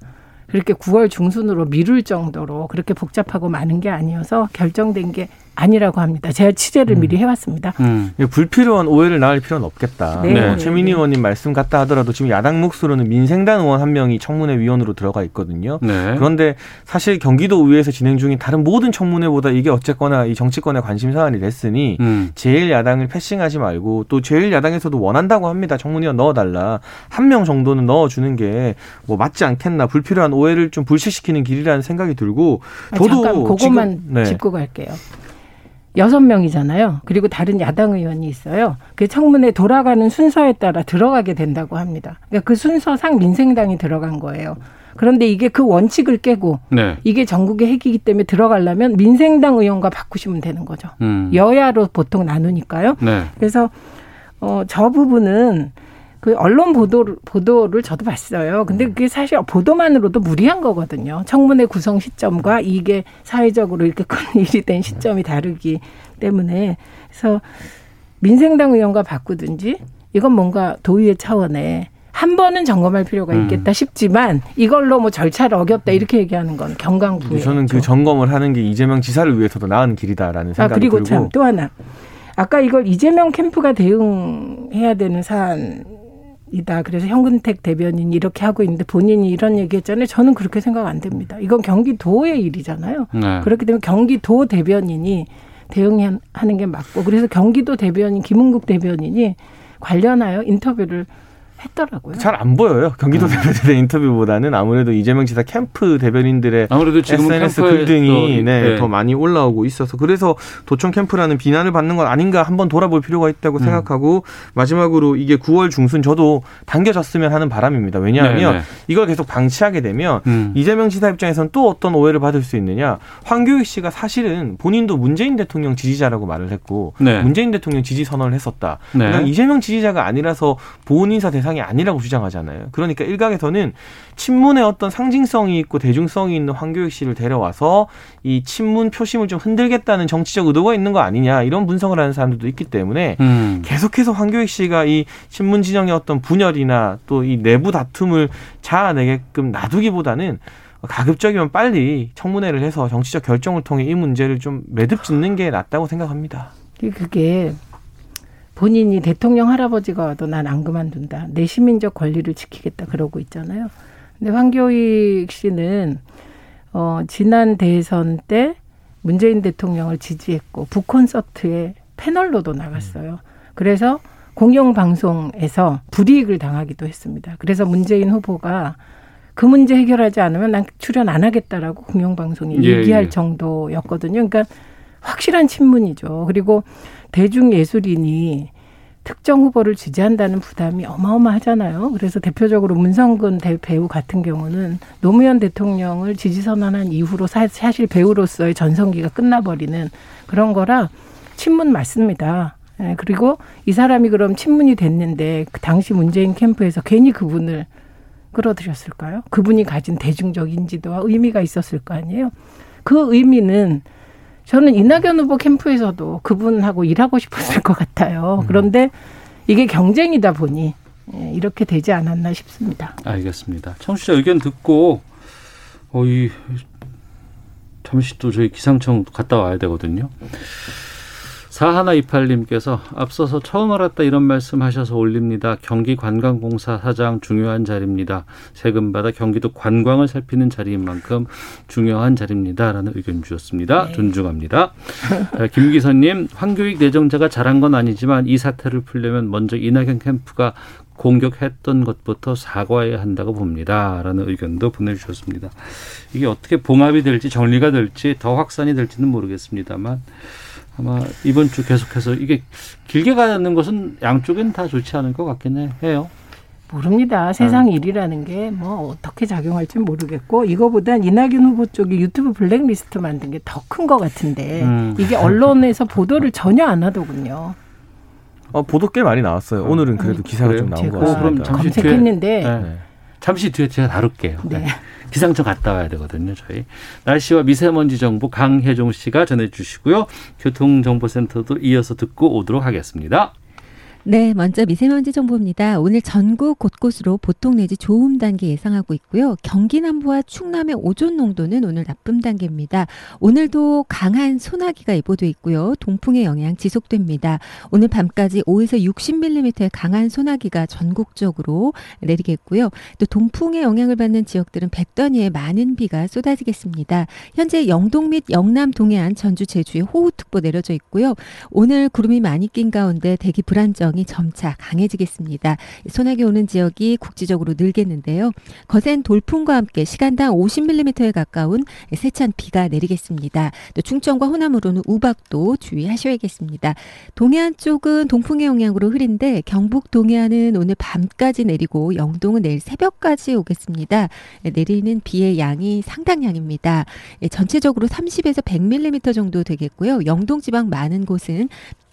Speaker 6: 그렇게 9월 중순으로 미룰 정도로 그렇게 복잡하고 많은 게 아니어서 결정된 게 아니라고 합니다. 제가 취재를 미리 해왔습니다.
Speaker 3: 음.
Speaker 7: 예, 불필요한 오해를 낳을 필요는 없겠다.
Speaker 6: 네.
Speaker 7: 뭐 최민희 의원님 말씀 같다 하더라도 지금 야당 몫으로는 민생당 의원 한 명이 청문회 위원으로 들어가 있거든요.
Speaker 3: 네.
Speaker 7: 그런데 사실 경기도 의회에서 진행 중인 다른 모든 청문회보다 이게 어쨌거나 이 정치권의 관심 사안이 됐으니
Speaker 3: 음.
Speaker 7: 제일 야당을 패싱하지 말고 또 제일 야당에서도 원한다고 합니다. 청문위원 넣어달라. 한 명 정도는 넣어주는 게 뭐 맞지 않겠나. 불필요한 오해를 좀 불식시키는 길이라는 생각이 들고
Speaker 6: 아,
Speaker 7: 저도
Speaker 6: 잠깐 그것만
Speaker 7: 지금- 네.
Speaker 6: 짚고 갈게요. 여섯 명이잖아요. 그리고 다른 야당 의원이 있어요. 그 청문회 돌아가는 순서에 따라 들어가게 된다고 합니다. 그러니까 그 순서상 민생당이 들어간 거예요. 그런데 이게 그 원칙을 깨고
Speaker 3: 네.
Speaker 6: 이게 전국의 핵이기 때문에 들어가려면 민생당 의원과 바꾸시면 되는 거죠.
Speaker 3: 음.
Speaker 6: 여야로 보통 나누니까요.
Speaker 3: 네.
Speaker 6: 그래서 어, 저 부분은 그 언론 보도를, 보도를 저도 봤어요. 근데 그게 사실 보도만으로도 무리한 거거든요. 청문회 구성 시점과 이게 사회적으로 이렇게 큰 일이 된 시점이 다르기 때문에. 그래서 민생당 의원과 바꾸든지 이건 뭔가 도의회 차원에 한 번은 점검할 필요가
Speaker 7: 음.
Speaker 6: 있겠다 싶지만 이걸로 뭐 절차를 어겼다 이렇게 얘기하는 건 경강부예요.
Speaker 7: 저는 그 점검을 하는 게 이재명 지사를 위해서도 나은 길이다라는
Speaker 6: 아
Speaker 7: 생각이
Speaker 6: 그리고
Speaker 7: 들고
Speaker 6: 참 또 하나 아까 이걸 이재명 캠프가 대응해야 되는 사안 이다. 그래서 현근택 대변인이 이렇게 하고 있는데 본인이 이런 얘기했잖아요. 저는 그렇게 생각 안 됩니다. 이건 경기도의 일이잖아요.
Speaker 3: 네.
Speaker 6: 그렇기 때문에 경기도 대변인이 대응하는 게 맞고 그래서 경기도 대변인 김은국 대변인이 관련하여 인터뷰를 했더라고요.
Speaker 7: 잘 안 보여요. 경기도
Speaker 3: 음.
Speaker 7: 대표들의 인터뷰보다는 아무래도 이재명 지사 캠프 대변인들의
Speaker 3: 아무래도 지금은
Speaker 7: SNS
Speaker 3: 캠프에
Speaker 7: 글등이
Speaker 3: 또,
Speaker 7: 네,
Speaker 3: 네.
Speaker 7: 더 많이 올라오고 있어서 그래서 도청 캠프라는 비난을 받는 건 아닌가 한번 돌아볼 필요가
Speaker 3: 음.
Speaker 7: 있다고 생각하고 마지막으로 이게 9월 중순 저도 당겨졌으면 하는 바람입니다. 왜냐하면
Speaker 3: 네, 네.
Speaker 7: 이걸 계속 방치하게 되면
Speaker 3: 음.
Speaker 7: 이재명 지사 입장에서는 또 어떤 오해를 받을 수 있느냐. 황교익 씨가 사실은 본인도 문재인 대통령 지지자라고 말을 했고
Speaker 3: 네.
Speaker 7: 문재인 대통령 지지 선언을 했었다.
Speaker 3: 네.
Speaker 7: 그냥 이재명 지지자가 아니라서 보훈 인사 대상 이 아니라고 주장하잖아요. 그러니까 일각에서는 친문의 어떤 상징성이 있고 대중성이 있는 황교익 씨를 데려와서 이 친문 표심을 좀 흔들겠다는 정치적 의도가 있는 거 아니냐 이런 분석을 하는 사람들도 있기 때문에
Speaker 3: 음.
Speaker 7: 계속해서 황교익 씨가 이 친문 진영의 어떤 분열이나 또 이 내부 다툼을 자아내게끔 놔두기보다는 가급적이면 빨리 청문회를 해서 정치적 결정을 통해 이 문제를 좀 매듭 짓는 게 낫다고 생각합니다.
Speaker 6: 그게 본인이 대통령 할아버지가 와도 난 안 그만둔다. 내 시민적 권리를 지키겠다 그러고 있잖아요. 근데 황교익 씨는 어 지난 대선 때 문재인 대통령을 지지했고 북콘서트에 패널로도 나갔어요. 그래서 공영 방송에서 불이익을 당하기도 했습니다. 그래서 문재인 후보가 그 문제 해결하지 않으면 난 출연 안 하겠다라고 공영 방송에
Speaker 3: 예,
Speaker 6: 얘기할
Speaker 3: 예.
Speaker 6: 정도였거든요. 그러니까 확실한 친문이죠. 그리고 대중예술인이 특정 후보를 지지한다는 부담이 어마어마하잖아요. 그래서 대표적으로 문성근 대- 배우 같은 경우는 노무현 대통령을 지지 선언한 이후로 사, 사실 배우로서의 전성기가 끝나버리는 그런 거라 친문 맞습니다. 예, 그리고 이 사람이 그럼 친문이 됐는데 그 당시 문재인 캠프에서 괜히 그분을 끌어들였을까요? 그분이 가진 대중적 인지도와 의미가 있었을 거 아니에요? 그 의미는 저는 이낙연 후보 캠프에서도 그분하고 일하고 싶었을 것 같아요. 그런데 이게 경쟁이다 보니 예, 이렇게 되지 않았나 싶습니다.
Speaker 3: 알겠습니다. 청취자 의견 듣고 어, 이 잠시 또 저희 기상청 갔다 와야 되거든요. 4128님께서 앞서서 처음 알았다 이런 말씀 하셔서 올립니다. 경기관광공사 사장 중요한 자리입니다. 세금 받아 경기도 관광을 살피는 자리인 만큼 중요한 자리입니다. 라는 의견 주셨습니다. 존중합니다. 자, 김기선님, 황교익 내정자가 잘한 건 아니지만 이 사태를 풀려면 먼저 이낙연 캠프가 공격했던 것부터 사과해야 한다고 봅니다 라는 의견도 보내주셨습니다. 이게 어떻게 봉합이 될지 정리가 될지 더 확산이 될지는 모르겠습니다만 아마 이번 주 계속해서 이게 길게 가는 것은 양쪽엔 다 좋지 않을 것 같긴 해요.
Speaker 6: 모릅니다. 세상 일이라는 게 뭐 어떻게 작용할지 모르겠고 이거보단 이낙연 후보 쪽이 유튜브 블랙리스트 만든 게 더 큰 것 같은데
Speaker 7: 음.
Speaker 6: 이게 언론에서 보도를 전혀 안 하더군요.
Speaker 7: 어, 보도 꽤 많이 나왔어요. 오늘은 그래도 기사가 좀 나온 것 같습니다.
Speaker 3: 잠시
Speaker 6: 검색했는데
Speaker 3: 뒤에, 네. 잠시 뒤에 제가 다룰게요.
Speaker 6: 네.
Speaker 3: 기상청 갔다 와야 되거든요, 저희. 날씨와 미세먼지 정보 강혜종 씨가 전해주시고요. 교통정보센터도 이어서 듣고 오도록 하겠습니다.
Speaker 12: 네, 먼저 미세먼지 정보입니다. 오늘 전국 곳곳으로 보통 내지 좋음 단계 예상하고 있고요. 경기 남부와 충남의 오존 농도는 오늘 나쁨 단계입니다. 오늘도 강한 소나기가 예보돼 있고요. 동풍의 영향 지속됩니다. 오늘 밤까지 5에서 60mm의 강한 소나기가 전국적으로 내리겠고요. 또 동풍의 영향을 받는 지역들은 100단위의 많은 비가 쏟아지겠습니다. 현재 영동 및 영남 동해안 전주 제주에 호우특보 내려져 있고요. 오늘 구름이 많이 낀 가운데 대기 불안정 이 점차 강해지겠습니다. 소나기 오는 지역이 국지적으로 늘겠는데요. 거센 돌풍과 함께 시간당 50mm에 가까운 세찬 비가 내리겠습니다. 또 충청과 호남으로는 우박도 주의하셔야겠습니다. 동해안 쪽은 동풍의 영향으로 흐린데 경북 동해안은 오늘 밤까지 내리고 영동은 내일 새벽까지 오겠습니다. 내리는 비의 양이 상당량입니다. 전체적으로 30에서 100mm 정도 되겠고요. 영동 지방 많은 곳은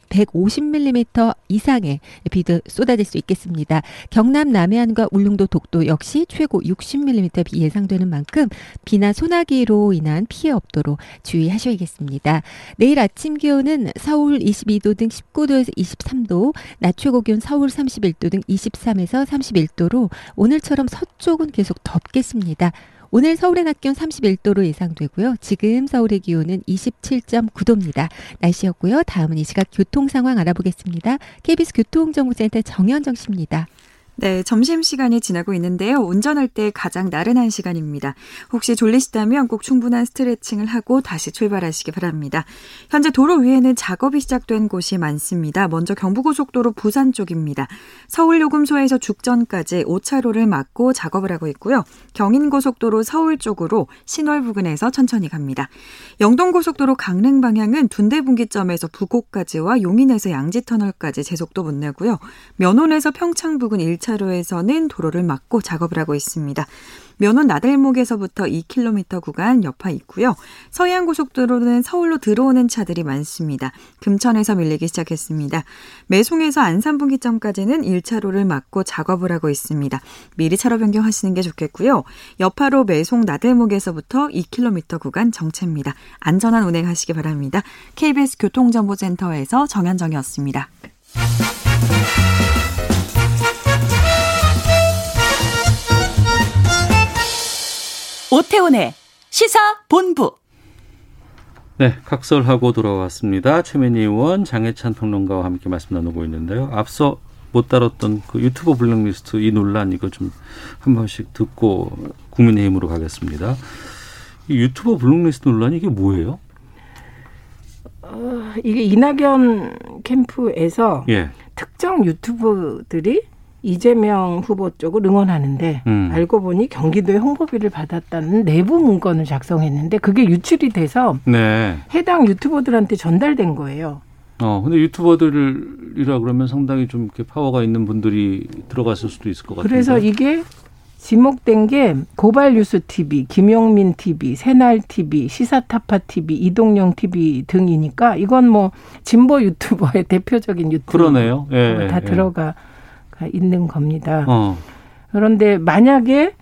Speaker 12: 150mm 이상의 비도 쏟아질 수 있겠습니다. 경남 남해안과 울릉도 독도 역시 최고 60mm 비 예상되는 만큼 비나 소나기로 인한 피해 없도록 주의하셔야겠습니다. 내일 아침 기온은 서울 22도 등 19도에서 23도, 낮 최고 기온 서울 31도 등 23에서 31도로 오늘처럼 서쪽은 계속 덥겠습니다. 오늘 서울의 낮 기온 31도로 예상되고요. 지금 서울의 기온은 27.9도입니다. 날씨였고요. 다음은 이 시각 교통 상황 알아보겠습니다. KBS 교통정보센터 정현정 씨입니다.
Speaker 13: 네, 점심시간이 지나고 있는데요. 운전할 때 가장 나른한 시간입니다. 혹시 졸리시다면 꼭 충분한 스트레칭을 하고 다시 출발하시기 바랍니다. 현재 도로 위에는 작업이 시작된 곳이 많습니다. 먼저 경부고속도로 부산 쪽입니다. 서울요금소에서 죽전까지 5차로를 막고 작업을 하고 있고요. 경인고속도로 서울 쪽으로 신월 부근에서 천천히 갑니다. 영동고속도로 강릉 방향은 둔대분기점에서 부곡까지와 용인에서 양지터널까지 제속도 못 내고요. 면원에서 평창 부근 1차로에서는 도로를 막고 작업을 하고 있습니다. 면원 나들목에서부터 2km 구간 여파 있고요. 서해안고속도로는 서울로 들어오는 차들이 많습니다. 금천에서 밀리기 시작했습니다. 매송에서 안산분기점까지는 1차로를 막고 작업을 하고 있습니다. 미리 차로 변경하시는 게 좋겠고요. 여파로 매송 나들목에서부터 2km 구간 정체입니다. 안전한 운행하시기 바랍니다. KBS 교통정보센터에서 정현정이었습니다.
Speaker 14: 오태훈의 시사 본부.
Speaker 3: 네, 각설하고 돌아왔습니다. 최민희 의원, 장혜찬 평론가와 함께 말씀 나누고 있는데요. 앞서 못 다뤘던 그 유튜브 블랙리스트 이 논란 이거 좀 한 번씩 듣고 국민의힘으로 가겠습니다. 이 유튜브 블랙리스트 논란 이게 뭐예요?
Speaker 6: 어, 이게 이낙연 캠프에서
Speaker 3: 예.
Speaker 6: 특정 유튜버들이 이재명 후보 쪽을 응원하는데
Speaker 3: 음.
Speaker 6: 알고 보니 경기도에 홍보비를 받았다는 내부 문건을 작성했는데 그게 유출이 돼서
Speaker 3: 네.
Speaker 6: 해당 유튜버들한테 전달된 거예요.
Speaker 3: 어, 근데 유튜버들이라 그러면 상당히 좀 이렇게 파워가 있는 분들이 들어갔을 수도 있을 것 같아요.
Speaker 6: 그래서 이게 지목된 게 고발뉴스 TV, 김용민 TV, 새날 TV, 시사타파 TV, 이동영 TV 등이니까 이건 뭐 진보 유튜버의 대표적인 유튜버
Speaker 3: 그러네요. 예,
Speaker 6: 다
Speaker 3: 예.
Speaker 6: 들어가 있는 겁니다.
Speaker 3: 어.
Speaker 6: 그런데 만약에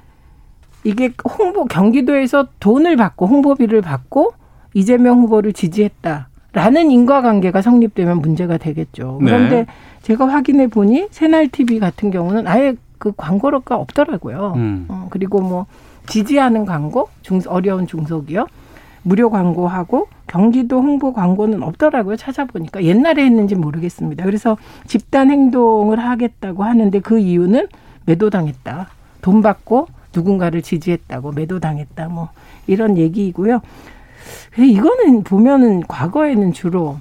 Speaker 6: 이게 홍보 경기도에서 돈을 받고 홍보비를 받고 이재명 후보를 지지했다라는 인과관계가 성립되면 문제가 되겠죠.
Speaker 15: 네.
Speaker 6: 그런데 제가 확인해 보니 새날 TV 같은 경우는 아예 그 광고료가 없더라고요.
Speaker 15: 음.
Speaker 6: 어, 그리고 뭐 지지하는 광고, 중, 어려운 중소기업, 무료 광고하고 경기도 홍보 광고는 없더라고요. 찾아보니까 옛날에 했는지 모르겠습니다. 그래서 집단 행동을 하겠다고 하는데 그 이유는 매도당했다. 돈 받고 누군가를 지지했다고 매도당했다. 뭐 이런 얘기이고요. 이거는 보면은 과거에는 주로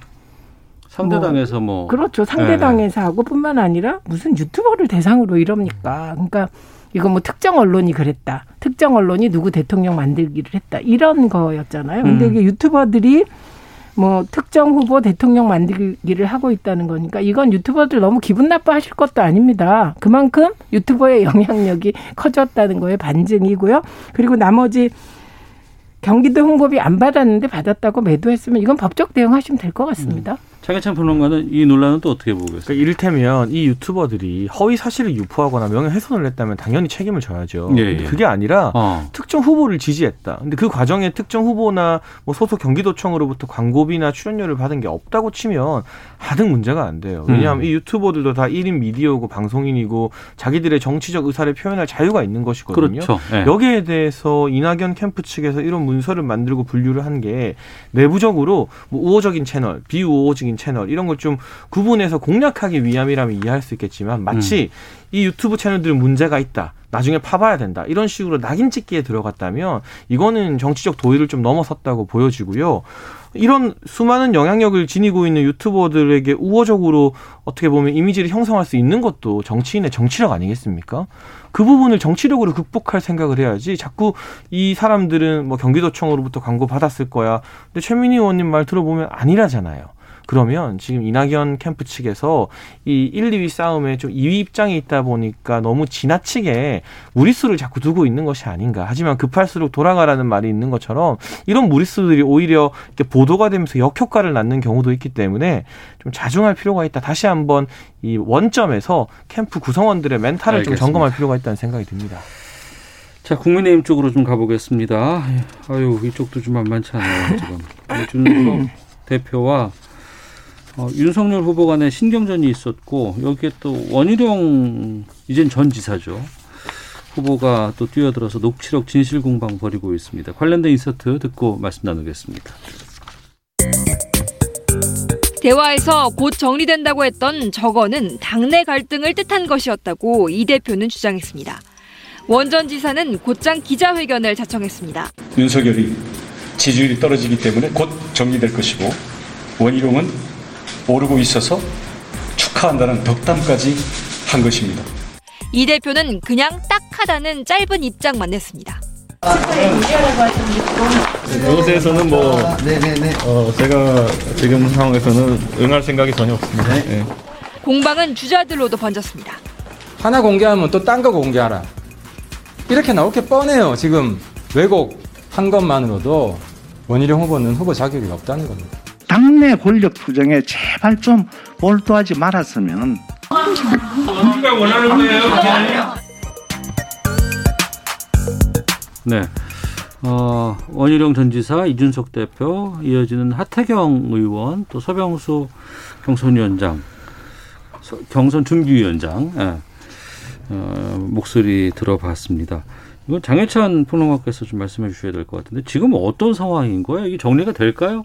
Speaker 3: 상대당에서 뭐,
Speaker 6: 그렇죠. 상대당에서 하고 뿐만 아니라 무슨 유튜버를 대상으로 이럽니까? 그러니까 이거 뭐 특정 언론이 그랬다. 특정 언론이 누구 대통령 만들기를 했다. 이런 거였잖아요. 근데
Speaker 3: 음.
Speaker 6: 이게 유튜버들이 뭐 특정 후보 대통령 만들기를 하고 있다는 거니까 이건 유튜버들 너무 기분 나빠하실 것도 아닙니다. 그만큼 유튜버의 영향력이 커졌다는 거에 반증이고요. 그리고 나머지 경기도 홍보비 안 받았는데 받았다고 매도했으면 이건 법적 대응하시면 될 것 같습니다.
Speaker 3: 장혜찬 평론가는 이 논란은 또 어떻게 보고 계세요?
Speaker 7: 그러니까 이를테면 이 유튜버들이 허위 사실을 유포하거나 명예훼손을 했다면 당연히 책임을 져야죠.
Speaker 3: 예, 예.
Speaker 7: 그게 아니라
Speaker 3: 어.
Speaker 7: 특정 후보를 지지했다. 근데 그 과정에 특정 후보나 뭐 소속 경기도청으로부터 광고비나 출연료를 받은 게 없다고 치면 하등 문제가 안 돼요. 왜냐하면
Speaker 3: 음.
Speaker 7: 이 유튜버들도 다 1인 미디어고 방송인이고 자기들의 정치적 의사를 표현할 자유가 있는 것이거든요.
Speaker 3: 그렇죠. 예.
Speaker 7: 여기에 대해서 이낙연 캠프 측에서 이런 문서를 만들고 분류를 한 게 내부적으로 뭐 우호적인 채널, 비우호적인 채널 이런 걸 좀 구분해서 공략하기 위함이라면 이해할 수 있겠지만 마치 이 유튜브 채널들은 문제가 있다. 나중에 파봐야 된다. 이런 식으로 낙인 찍기에 들어갔다면 이거는 정치적 도의를 좀 넘어섰다고 보여지고요. 이런 수많은 영향력을 지니고 있는 유튜버들에게 우호적으로 어떻게 보면 이미지를 형성할 수 있는 것도 정치인의 정치력 아니겠습니까? 그 부분을 정치력으로 극복할 생각을 해야지 자꾸 이 사람들은 뭐 경기도청으로부터 광고 받았을 거야. 근데 최민희 의원님 말 들어보면 아니라잖아요. 그러면 지금 이낙연 캠프 측에서 이 1, 2위 싸움에 좀 2위 입장에 있다 보니까 너무 지나치게 무리수를 자꾸 두고 있는 것이 아닌가. 하지만 급할수록 돌아가라는 말이 있는 것처럼 이런 무리수들이 오히려 이렇게 보도가 되면서 역효과를 낳는 경우도 있기 때문에 좀 자중할 필요가 있다. 다시 한번 이 원점에서 캠프 구성원들의 멘탈을
Speaker 3: 알겠습니다.
Speaker 7: 좀 점검할 필요가 있다는 생각이 듭니다.
Speaker 3: 자, 국민의힘 쪽으로 좀 가보겠습니다. 아유, 이쪽도 좀 만만치 않아요, 지금. 이준석 대표와 어, 윤석열 후보 간의 신경전이 있었고, 여기에 또 원희룡, 이젠 전 지사죠. 후보가 또 뛰어들어서 녹취록 진실 공방 벌이고 있습니다. 관련된 인서트 듣고 말씀 나누겠습니다.
Speaker 15: 대화에서 곧 정리된다고 했던 저거는 당내 갈등을 뜻한 것이었다고 이 대표는 주장했습니다. 원전 지사는 곧장 기자회견을 자청했습니다.
Speaker 16: 윤석열이 지지율이 떨어지기 때문에 곧 정리될 것이고 원희룡은 오르고 있어서 축하한다는 덕담까지 한 것입니다.
Speaker 15: 이 대표는 그냥 딱 하다는 짧은 입장만 냈습니다.
Speaker 17: 이것에서는 뭐 어, 제가 지금 상황에서는 응할 생각이 전혀 없습니다. 예.
Speaker 15: 공방은 주자들로도 번졌습니다.
Speaker 18: 하나 공개하면 또 딴 거 공개하라. 이렇게 나올 게 뻔해요. 지금 왜곡 한 것만으로도 원희룡 후보는 후보 자격이 없다는 겁니다.
Speaker 19: 당내 권력 투쟁에 제발 좀 몰두하지 말았으면
Speaker 17: 우리가 원하는 거예요.
Speaker 3: 네. 어, 원희룡 전 지사, 이준석 대표, 이어지는 하태경 의원, 또 서병수 경선위원장, 서- 경선 준비위원장, 예. 어, 목소리 들어봤습니다. 이건 장혜찬 평론가께서 좀 말씀해 주셔야 될 것 같은데 지금 어떤 상황인 거예요? 이게 정리가 될까요?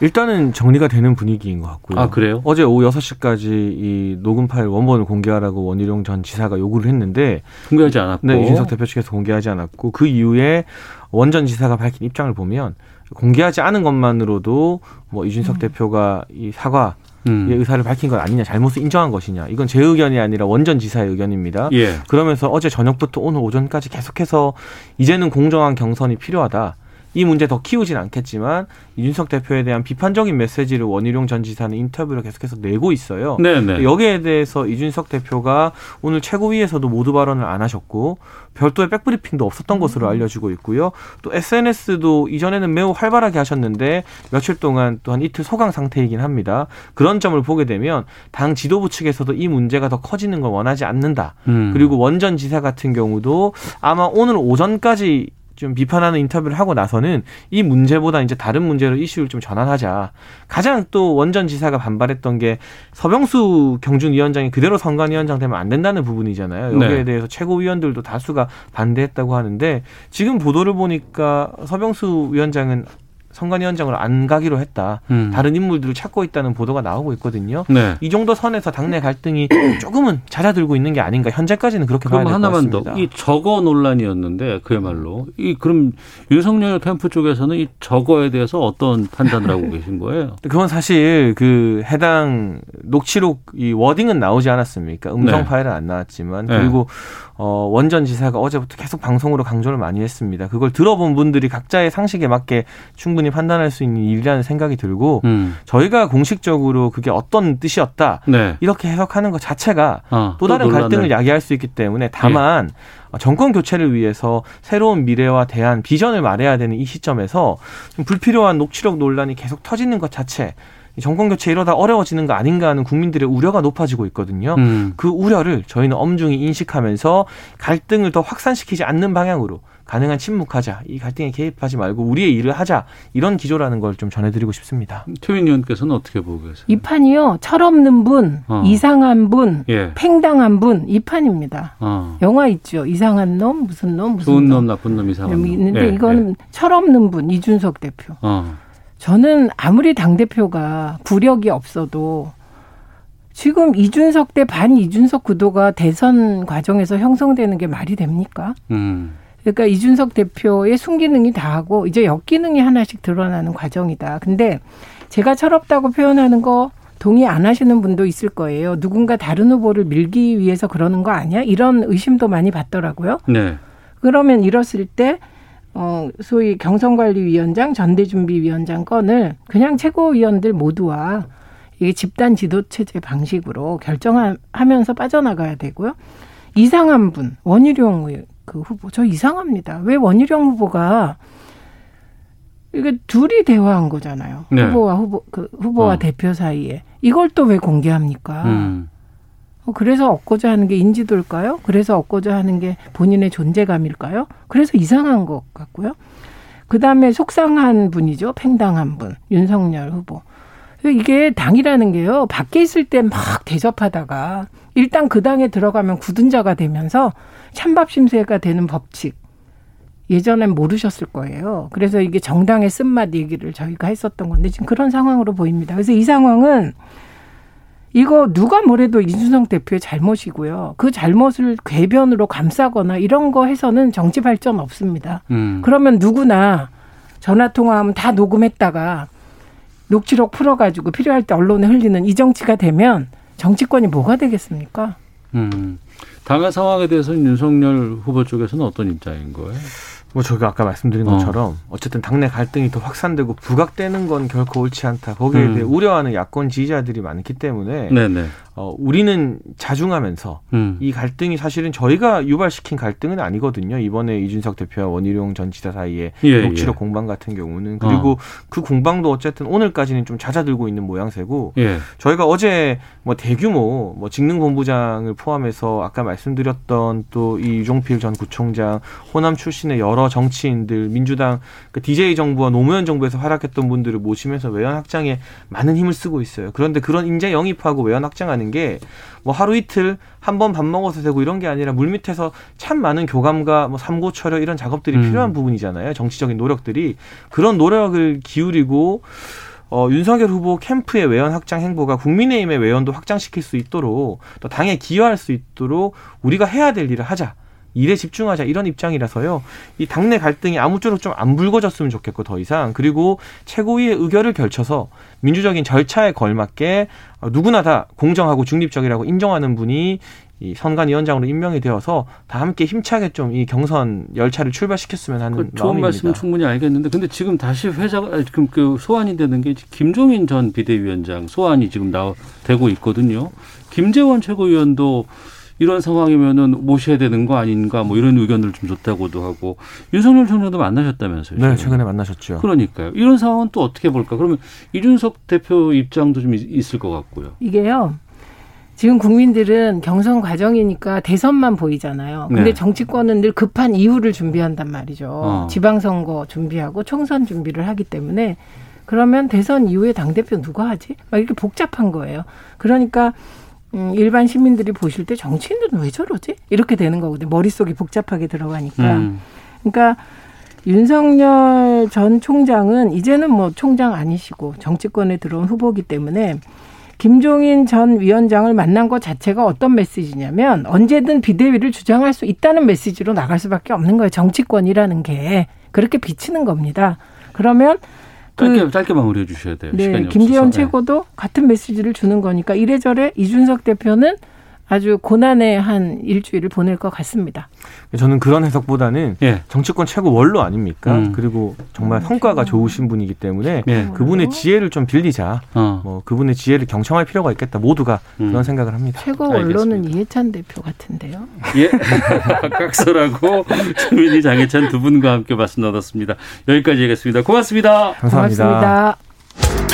Speaker 7: 일단은 정리가 되는 분위기인 것 같고요.
Speaker 3: 아, 그래요?
Speaker 7: 어제 오후 6시까지 이 녹음 파일 원본을 공개하라고 원희룡 전 지사가 요구를 했는데
Speaker 3: 공개하지 않았고.
Speaker 7: 네, 이준석 대표 측에서 공개하지 않았고 그 이후에 원 전 지사가 밝힌 입장을 보면 공개하지 않은 것만으로도 뭐 이준석 대표가 이 사과
Speaker 3: 음.
Speaker 7: 의 의사를 밝힌 것 아니냐, 잘못을 인정한 것이냐. 이건 제 의견이 아니라 원전 지사의 의견입니다.
Speaker 3: 예.
Speaker 7: 그러면서 어제 저녁부터 오늘 오전까지 계속해서 이제는 공정한 경선이 필요하다. 이 문제 더 키우진 않겠지만 이준석 대표에 대한 비판적인 메시지를 원희룡 전 지사는 인터뷰를 계속해서 내고 있어요.
Speaker 3: 네네.
Speaker 7: 여기에 대해서 이준석 대표가 오늘 최고위에서도 모두 발언을 안 하셨고 별도의 백브리핑도 없었던 것으로 알려지고 있고요. 또 SNS도 이전에는 매우 활발하게 하셨는데 며칠 동안 또 한 이틀 소강 상태이긴 합니다. 그런 점을 보게 되면 당 지도부 측에서도 이 문제가 더 커지는 걸 원하지 않는다.
Speaker 3: 음.
Speaker 7: 그리고 원전 지사 같은 경우도 아마 오늘 오전까지 좀 비판하는 인터뷰를 하고 나서는 이 문제보다 이제 다른 문제로 이슈를 좀 전환하자. 가장 또 원전 지사가 반발했던 게 서병수 경준위원장이 그대로 선관위원장 되면 안 된다는 부분이잖아요. 여기에
Speaker 3: 네.
Speaker 7: 대해서 최고위원들도 다수가 반대했다고 하는데 지금 보도를 보니까 서병수 위원장은 선관위원장으로 안 가기로 했다.
Speaker 3: 음.
Speaker 7: 다른 인물들을 찾고 있다는 보도가 나오고 있거든요.
Speaker 3: 네.
Speaker 7: 이 정도 선에서 당내 갈등이 조금은 잦아들고 있는 게 아닌가. 현재까지는 그렇게 봐야 될것
Speaker 3: 하나만
Speaker 7: 같습니다.
Speaker 3: 더. 이 저거 논란이었는데 그야말로 이 그럼 윤석열 캠프 쪽에서는 이 저거에 대해서 어떤 판단을 하고 계신 거예요?
Speaker 7: 그건 사실 그 해당 녹취록 이 워딩은 나오지 않았습니까? 음성
Speaker 3: 네.
Speaker 7: 파일은 안 나왔지만
Speaker 3: 네.
Speaker 7: 그리고 어 원전 지사가 어제부터 계속 방송으로 강조를 많이 했습니다. 그걸 들어본 분들이 각자의 상식에 맞게 충분히 판단할 수 있는 일이라는 생각이 들고
Speaker 3: 음.
Speaker 7: 저희가 공식적으로 그게 어떤 뜻이었다
Speaker 3: 네.
Speaker 7: 이렇게 해석하는 것 자체가
Speaker 3: 어,
Speaker 7: 또 다른
Speaker 3: 논란을-
Speaker 7: 갈등을 야기할 수 있기 때문에 다만 어, 정권 교체를 위해서 새로운 미래와 대안 비전을 말해야 되는 이 시점에서 좀 불필요한 녹취록 논란이 계속 터지는 것 자체 이 정권 교체 이러다 어려워지는 거 아닌가 하는 국민들의 우려가 높아지고 있거든요.
Speaker 3: 음.
Speaker 7: 그 우려를 저희는 엄중히 인식하면서 갈등을 더 확산시키지 않는 방향으로 가능한 침묵하자. 이 갈등에 개입하지 말고 우리의 일을 하자. 이런 기조라는 걸 좀 전해드리고 싶습니다.
Speaker 3: 최민 의원께서는 어떻게 보고 계세요?
Speaker 6: 이 판이요. 철없는 분,
Speaker 3: 어.
Speaker 6: 이상한 분,
Speaker 3: 예.
Speaker 6: 팽당한 분 이 판입니다.
Speaker 3: 어.
Speaker 6: 영화 있죠. 이상한 놈, 무슨 놈, 무슨
Speaker 3: 좋은
Speaker 6: 놈.
Speaker 3: 놈, 나쁜 놈, 이상한 놈.
Speaker 6: 있는데
Speaker 3: 예,
Speaker 6: 이거는
Speaker 3: 예.
Speaker 6: 철없는 분 이준석 대표.
Speaker 3: 어.
Speaker 6: 저는 아무리 당 대표가 구력이 없어도 지금 이준석 대 반 이준석 구도가 대선 과정에서 형성되는 게 말이 됩니까?
Speaker 3: 음.
Speaker 6: 그러니까 이준석 대표의 순기능이 다하고 이제 역기능이 하나씩 드러나는 과정이다. 근데 제가 철없다고 표현하는 거 동의 안 하시는 분도 있을 거예요. 누군가 다른 후보를 밀기 위해서 그러는 거 아니야? 이런 의심도 많이 받더라고요.
Speaker 3: 네.
Speaker 6: 그러면 이랬을 때, 어, 소위 경선관리위원장, 전대준비위원장 건을 그냥 최고위원들 모두와 이게 집단 지도체제 방식으로 결정하면서 빠져나가야 되고요. 이상한 분, 원희룡 의- 그 후보, 저 이상합니다. 왜 원희룡 후보가 이게 둘이 대화한 거잖아요.
Speaker 3: 네.
Speaker 6: 후보와 후보, 그 후보와
Speaker 3: 어.
Speaker 6: 대표 사이에. 이걸 또 왜 공개합니까?
Speaker 3: 음.
Speaker 6: 어, 그래서 얻고자 하는 게 인지도일까요? 그래서 얻고자 하는 게 본인의 존재감일까요? 그래서 이상한 것 같고요. 그 다음에 속상한 분이죠. 팽당한 분. 윤석열 후보. 이게 당이라는 게요. 밖에 있을 때 막 대접하다가 일단 그 당에 들어가면 굳은 자가 되면서 찬밥 심세가 되는 법칙. 예전엔 모르셨을 거예요. 그래서 이게 정당의 쓴맛 얘기를 저희가 했었던 건데 지금 그런 상황으로 보입니다. 그래서 이 상황은 이거 누가 뭐래도 이준석 대표의 잘못이고요. 그 잘못을 궤변으로 감싸거나 이런 거 해서는 정치 발전 없습니다.
Speaker 3: 음.
Speaker 6: 그러면 누구나 전화 통화하면 다 녹음했다가 녹취록 풀어가지고 필요할 때 언론에 흘리는 이 정치가 되면 정치권이 뭐가 되겠습니까?
Speaker 3: 음. 당의 상황에 대해서는 윤석열 후보 쪽에서는 어떤 입장인 거예요?
Speaker 7: 뭐 저희가 아까 말씀드린
Speaker 3: 어.
Speaker 7: 것처럼 어 쨌든 당내 갈등이 더 확산되고 부각되는 건 결코 옳지 않다. 거기에
Speaker 3: 음.
Speaker 7: 대해 우려하는 야권 지지자들이 많기 때문에
Speaker 3: 네네.
Speaker 7: 어, 우리는 자중하면서
Speaker 3: 음.
Speaker 7: 이 갈등이 사실은 저희가 유발시킨 갈등은 아니거든요. 이번에 이준석 대표와 원희룡 전 지사 사이에
Speaker 3: 예,
Speaker 7: 녹취록
Speaker 3: 예.
Speaker 7: 공방 같은 경우는 그리고
Speaker 3: 어.
Speaker 7: 그 공방도 어쨌든 오늘까지는 좀 잦아들고 있는 모양새고
Speaker 3: 예.
Speaker 7: 저희가 어제 뭐 대규모 뭐 직능 본부장을 포함해서 아까 말씀드렸던 또 이 유종필 전 구청장, 호남 출신의 여러 정치인들, 민주당 그 DJ 정부와 노무현 정부에서 활약했던 분들을 모시면서 외연 확장에 많은 힘을 쓰고 있어요. 그런데 그런 인재 영입하고 외연 확장하는 게 뭐 하루 이틀 한 번 밥 먹어서 되고 이런 게 아니라 물밑에서 참 많은 교감과 뭐 삼고철학 이런 작업들이
Speaker 3: 음.
Speaker 7: 필요한 부분이잖아요. 정치적인 노력들이 그런 노력을 기울이고 어, 윤석열 후보 캠프의 외연 확장 행보가 국민의힘의 외연도 확장시킬 수 있도록 또 당에 기여할 수 있도록 우리가 해야 될 일을 하자. 일에 집중하자 이런 입장이라서요. 이 당내 갈등이 아무쪼록 좀 안 불거졌으면 좋겠고 더 이상 그리고 최고위의 의결을 결쳐서 민주적인 절차에 걸맞게 어, 누구나 다 공정하고 중립적이라고 인정하는 분이 이 선관위원장으로 임명이 되어서 다 함께 힘차게 좀 이 경선 열차를 출발시켰으면 하는
Speaker 3: 그 좋은
Speaker 7: 마음입니다.
Speaker 3: 말씀은 충분히 알겠는데 근데 지금 다시 회자가 지금 그 소환이 되는 게 김종인 전 비대위원장 소환이 지금 나 되고 있거든요. 김재원 최고위원도 이런 상황이면은 모셔야 되는 거 아닌가 뭐 이런 의견을 좀 줬다고도 하고 윤석열 총장도 만나셨다면서요.
Speaker 7: 네,
Speaker 3: 지금.
Speaker 7: 최근에 만나셨죠.
Speaker 3: 그러니까요. 이런 상황은 또 어떻게 볼까? 그러면 이준석 대표 입장도 좀 있- 있을 것 같고요.
Speaker 6: 이게요. 지금 국민들은 경선 과정이니까 대선만 보이잖아요. 근데
Speaker 3: 네.
Speaker 6: 정치권은 늘 급한 이후를 준비한단 말이죠.
Speaker 3: 어.
Speaker 6: 지방선거 준비하고 총선 준비를 하기 때문에 그러면 대선 이후에 당대표 누가 하지? 막 이렇게 복잡한 거예요. 그러니까 음, 일반 시민들이 보실 때 정치인들은 왜 저러지? 이렇게 되는 거거든요. 머릿속이 복잡하게 들어가니까.
Speaker 3: 음.
Speaker 6: 그러니까 윤석열 전 총장은 이제는 뭐 총장 아니시고 정치권에 들어온 후보기 때문에 김종인 전 위원장을 만난 것 자체가 어떤 메시지냐면 언제든 비대위를 주장할 수 있다는 메시지로 나갈 수밖에 없는 거예요. 정치권이라는 게 그렇게 비치는 겁니다. 그러면
Speaker 3: 짧게 그, 짧게 마무리해 주셔야 돼요.
Speaker 6: 네, 김재현 최고도 같은 메시지를 주는 거니까 이래저래 이준석 대표는 아주 고난의 한 일주일을 보낼 것 같습니다.
Speaker 7: 저는 그런 해석보다는 예. 정치권 최고 원로 아닙니까? 음. 그리고 정말 성과가 좋으신 분이기 때문에 예. 그분의 지혜를 좀 빌리자. 어. 뭐 그분의 지혜를 경청할 필요가 있겠다. 모두가 음. 그런 생각을 합니다.
Speaker 6: 최고 원로는 이해찬 대표 같은데요.
Speaker 3: 예. 박각서라고 최민희 장혜찬 두 분과 함께 말씀 나눴습니다. 여기까지 하겠습니다. 고맙습니다.
Speaker 7: 감사합니다. 고맙습니다.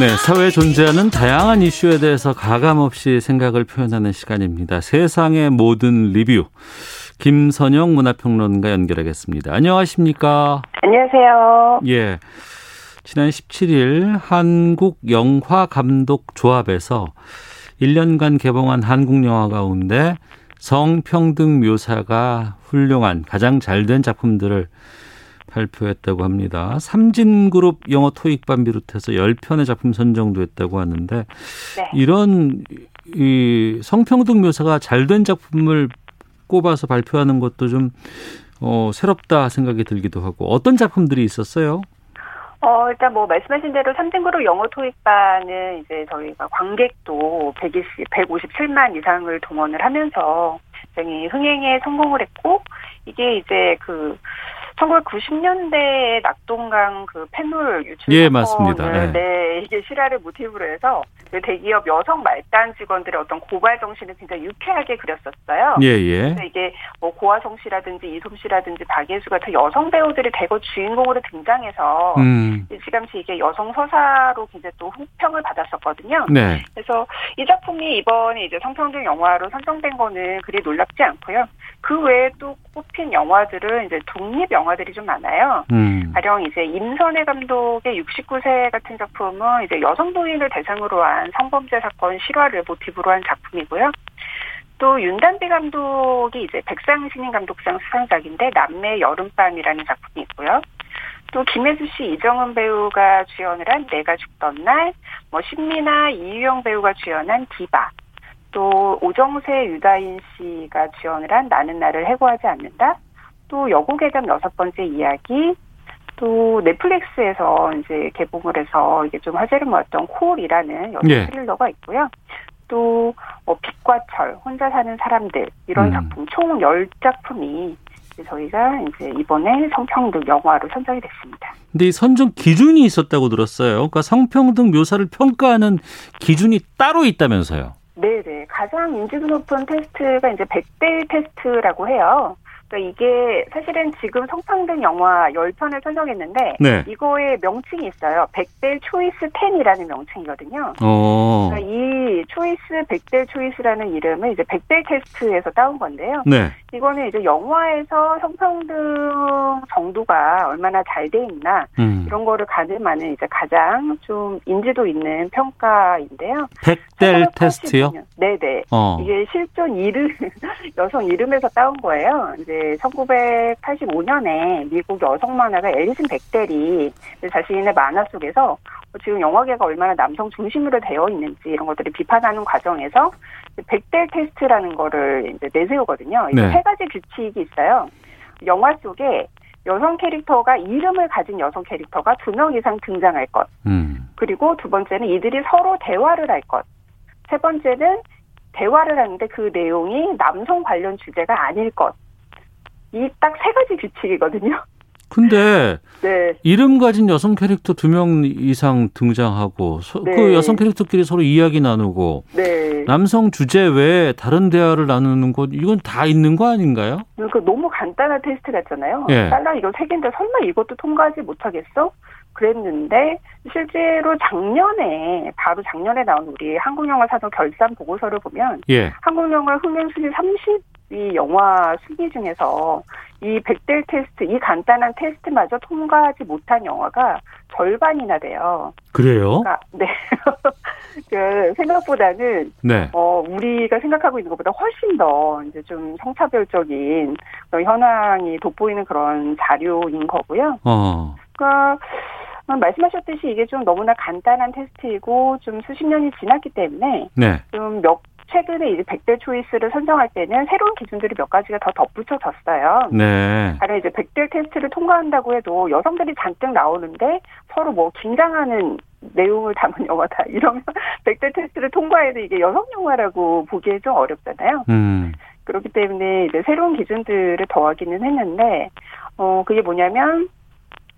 Speaker 3: 네, 사회에 존재하는 다양한 이슈에 대해서 가감없이 생각을 표현하는 시간입니다. 세상의 모든 리뷰. 김선영 문화평론가 연결하겠습니다. 안녕하십니까?
Speaker 20: 안녕하세요.
Speaker 3: 예. 지난 17일 한국 영화 감독 조합에서 1년간 개봉한 한국 영화 가운데 성평등 묘사가 훌륭한 가장 잘 된 작품들을 발표했다고 합니다. 삼진그룹 영어 토익반 비롯해서 10편의 작품 선정도 했다고 하는데 네. 이런 이 성평등 묘사가 잘 된 작품을 꼽아서 발표하는 것도 좀 어, 새롭다 생각이 들기도 하고 어떤 작품들이 있었어요?
Speaker 20: 어, 일단 뭐 말씀하신 대로 삼진그룹 영어 토익반은 이제 저희가 관객도 120, 157만 이상을 동원을 하면서 굉장히 흥행에 성공을 했고 이게 이제 그 1990년대에 낙동강 그 펜놀 유출
Speaker 3: 예, 맞습니다.
Speaker 20: 네. 네. 이게 실화를 모티브로 해서 그 대기업 여성 말단 직원들의 어떤 고발 정신을 굉장히 유쾌하게 그렸었어요.
Speaker 3: 예, 예.
Speaker 20: 그래서 이게 뭐 고화성 씨라든지 이솜 씨라든지 박예수 같은 여성 배우들이 대거 주인공으로 등장해서 음. 시감시 이게 여성 서사로 굉장히 또 호평을 받았었거든요.
Speaker 3: 네.
Speaker 20: 그래서 이 작품이 이번에 이제 성평등 영화로 선정된 거는 그리 놀랍지 않고요. 그 외에 또 꼽힌 영화들은 이제 독립 영화들이 좀 많아요. 음. 가령 이제 임선혜 감독의 69세 같은 작품은 이제 여성 부인을 대상으로 한 성범죄 사건 실화를 모티브로 한 작품이고요. 또 윤단비 감독이 이제 백상 신인 감독상 수상작인데 남매 여름밤이라는 작품이 있고요. 또 김혜수 씨, 이정은 배우가 주연을 한 내가 죽던 날, 뭐 신미나 이유영 배우가 주연한 디바, 또 오정세 유다인 씨가 주연을 한 나는 나를 해고하지 않는다. 또 여고괴담 여섯 번째 이야기. 또 넷플릭스에서 이제 개봉을 해서 이게 좀 화제를 모았던 콜이라는 여성 예. 스릴러가 있고요. 또뭐 빛과 철, 혼자 사는 사람들 이런 음. 작품 총 열작품이 저희가 이제 이번에 성평등 영화로 선정이 됐습니다.
Speaker 3: 근데 이 선정 기준이 있었다고 들었어요. 그러니까 성평등 묘사를 평가하는 기준이 따로 있다면서요.
Speaker 20: 네네. 가장 인지도 높은 테스트가 이제 백델 테스트라고 해요. 그러니까 이게 사실은 지금 성평등 영화 10편을 선정했는데 네. 이거에 명칭이 있어요. 백델 choice 10이라는 명칭이거든요.
Speaker 3: 어.
Speaker 20: 그러니까 이 choice 백델 choice라는 이름은 이제 백델 테스트에서 따온 건데요.
Speaker 3: 네.
Speaker 20: 이거는 이제 영화에서 성평등 정도가 얼마나 잘 돼 있나 음. 이런 거를 가늠하는 이제 가장 좀 인지도 있는 평가인데요.
Speaker 3: 백델 테스트요?
Speaker 20: 네네. 어. 이게 실존 이름 여성 이름에서 따온 거예요. 이제 1985년에 미국 여성 만화가 앨리슨 백델이 자신의 만화 속에서 지금 영화계가 얼마나 남성 중심으로 되어 있는지 이런 것들을 비판하는 과정에서 백델 테스트라는 거를 이제 내세우거든요. 네. 세 가지 규칙이 있어요. 영화 속에 여성 캐릭터가 이름을 가진 여성 캐릭터가 두 명 이상 등장할 것. 음. 그리고 두 번째는 이들이 서로 대화를 할 것. 세 번째는 대화를 하는데 그 내용이 남성 관련 주제가 아닐 것. 이 딱 세 가지 규칙이거든요.
Speaker 3: 근데
Speaker 20: 네.
Speaker 3: 이름 가진 여성 캐릭터 두 명 이상 등장하고 소,
Speaker 20: 네.
Speaker 3: 그 여성 캐릭터끼리 서로 이야기 나누고
Speaker 20: 네.
Speaker 3: 남성 주제 외에 다른 대화를 나누는 것 이건 다 있는 거 아닌가요?
Speaker 20: 그 너무 간단한 테스트 같잖아요.
Speaker 3: 예.
Speaker 20: 딸랑 이거 세 개인데 설마 이것도 통과하지 못하겠어? 그랬는데 실제로 작년에 바로 작년에 나온 우리 한국영화 사전 결산 보고서를 보면
Speaker 3: 예.
Speaker 20: 한국영화 흥행 순위 30 위 영화 순위 중에서 이 백델 테스트 이 간단한 테스트마저 통과하지 못한 영화가 절반이나 돼요.
Speaker 3: 그래요?
Speaker 20: 그러니까 네. 그 생각보다는
Speaker 3: 네.
Speaker 20: 어, 우리가 생각하고 있는 것보다 훨씬 더 이제 좀 성차별적인 현황이 돋보이는 그런 자료인 거고요.
Speaker 3: 어.
Speaker 20: 그러니까 어, 말씀하셨듯이 이게 좀 너무나 간단한 테스트이고 좀 수십 년이 지났기 때문에
Speaker 3: 네.
Speaker 20: 좀몇 최근에 이제 백대 초이스를 선정할 때는 새로운 기준들이 몇 가지가 더 덧붙여졌어요.
Speaker 3: 네.
Speaker 20: 가령 이제 백대 테스트를 통과한다고 해도 여성들이 잔뜩 나오는데 서로 뭐 긴장하는 내용을 담은 영화다 이러면 백대 테스트를 통과해도 이게 여성 영화라고 보기에 좀 어렵잖아요.
Speaker 3: 음.
Speaker 20: 그렇기 때문에 이제 새로운 기준들을 더하기는 했는데 어 그게 뭐냐면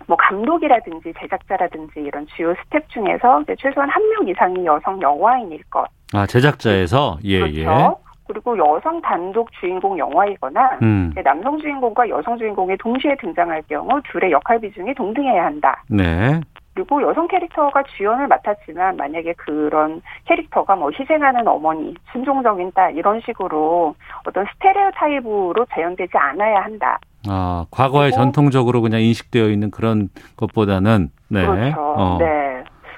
Speaker 20: 뭐 감독이라든지 제작자라든지 이런 주요 스텝 중에서 이제 최소한 한 명 이상이 여성 영화인일 것.
Speaker 3: 아, 제작자에서 예,
Speaker 20: 그렇죠. 그리고 여성 단독 주인공 영화이거나
Speaker 3: 음.
Speaker 20: 남성 주인공과 여성 주인공이 동시에 등장할 경우 둘의 역할 비중이 동등해야 한다.
Speaker 3: 예. 네.
Speaker 20: 그리고 여성 캐릭터가 주연을 맡았지만 만약에 그런 캐릭터가 뭐 희생하는 어머니, 순종적인 딸 이런 식으로 어떤 스테레오 타입으로 재현되지 않아야 한다.
Speaker 3: 아, 과거에
Speaker 20: 그리고-
Speaker 3: 전통적으로 그냥 인식되어 있는 그런 것보다는 네.
Speaker 20: 그렇죠.
Speaker 3: 어.
Speaker 20: 네.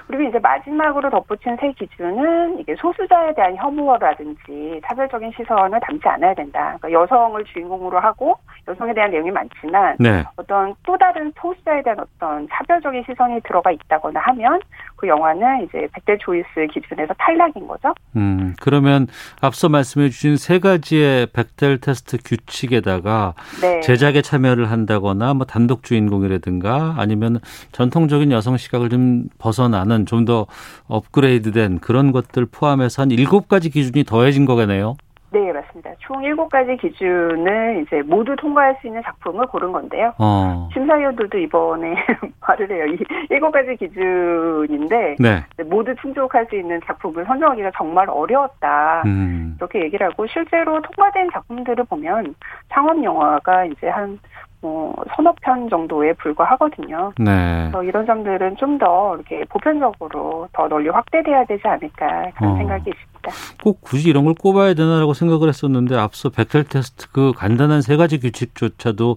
Speaker 20: 그리고 이제 마지막으로 덧붙인 새 기준은 이게 소수자에 대한 혐오라든지 차별적인 시선을 담지 않아야 된다. 그러니까 여성을 주인공으로 하고 여성에 대한 내용이 많지만
Speaker 3: 네.
Speaker 20: 어떤 또 다른 소수자에 대한 어떤 차별적인 시선이 들어가 있다거나 하면 그 영화는 이제 백대 조이스 기준에서 탈락인 거죠.
Speaker 3: 음, 그러면 앞서 말씀해 주신 세 가지의 백델 테스트 규칙에다가
Speaker 20: 네.
Speaker 3: 제작에 참여를 한다거나 뭐 단독 주인공이라든가 아니면 전통적인 여성 시각을 좀 벗어나는 좀 더 업그레이드된 그런 것들 포함해서 한 일곱 가지 기준이 더해진 거겠네요.
Speaker 20: 네, 맞습니다. 총 일곱 가지 기준을 이제 모두 통과할 수 있는 작품을 고른 건데요.
Speaker 3: 어.
Speaker 20: 심사위원들도 이번에 말을 해요. 이 일곱 가지 기준인데
Speaker 3: 네.
Speaker 20: 모두 충족할 수 있는 작품을 선정하기가 정말 어려웠다.
Speaker 3: 음.
Speaker 20: 이렇게 얘기를 하고 실제로 통과된 작품들을 보면 상업 영화가 이제 한 뭐, 서너 편 정도에 불과하거든요.
Speaker 3: 네.
Speaker 20: 그래서 이런 점들은 좀 더 이렇게 보편적으로 더 널리 확대돼야 되지 않을까 그런
Speaker 3: 어.
Speaker 20: 생각이 있습니다.
Speaker 3: 꼭 굳이 이런 걸 꼽아야 되나라고 생각을 했었는데 앞서 백델 테스트 그 간단한 세 가지 규칙조차도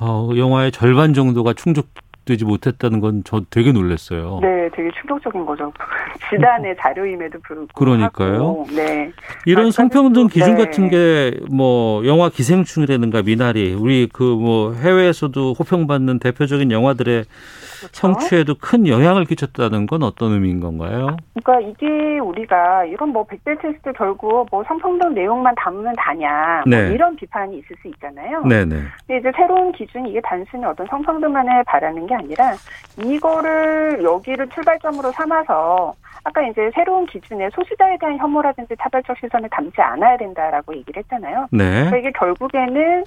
Speaker 3: 어, 영화의 절반 정도가 충족 되지 못했다는 건 저 되게 놀랐어요.
Speaker 20: 네, 되게 충격적인 거죠. 지단의 자료임에도 불구하고.
Speaker 3: 그러니까요.
Speaker 20: 네.
Speaker 3: 이런 성평등 기준
Speaker 20: 네.
Speaker 3: 같은 게 뭐 영화 기생충이라든가 미나리 우리 그 뭐 해외에서도 호평받는 대표적인 영화들의
Speaker 20: 그렇죠.
Speaker 3: 성취에도 큰 영향을 끼쳤다는 건 어떤 의미인 건가요?
Speaker 20: 그러니까 이게 우리가 이런 뭐 백대 테스트 결국 뭐 성평등 내용만 담으면 다냐 뭐
Speaker 3: 네.
Speaker 20: 이런 비판이 있을 수 있잖아요.
Speaker 3: 네네.
Speaker 20: 근데 이제 새로운 기준이 이게 단순히 어떤 성평등만을 바라는 게 아니라 이거를 여기를 출발점으로 삼아서 아까 이제 새로운 기준에 소수자에 대한 혐오라든지 차별적 시선을 담지 않아야 된다라고 얘기를 했잖아요.
Speaker 3: 네.
Speaker 20: 그러니까 이게 결국에는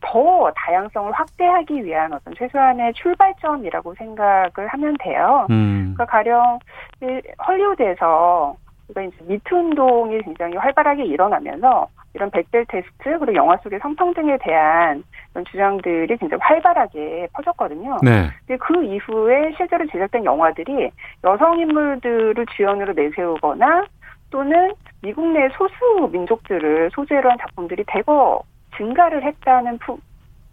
Speaker 20: 더 다양성을 확대하기 위한 어떤 최소한의 출발점이라고 생각을 하면 돼요.
Speaker 3: 음.
Speaker 20: 그러니까 가령 이 헐리우드에서 그러니까 이제 미투 운동이 굉장히 활발하게 일어나면서 이런 백델 테스트 그리고 영화 속의 성평 등에 대한 이런 주장들이 굉장히 활발하게 퍼졌거든요.
Speaker 3: 네.
Speaker 20: 근데 그 이후에 실제로 제작된 영화들이 여성 인물들을 주연으로 내세우거나 또는 미국 내 소수 민족들을 소재로 한 작품들이 대거 증가를 했다는 푸-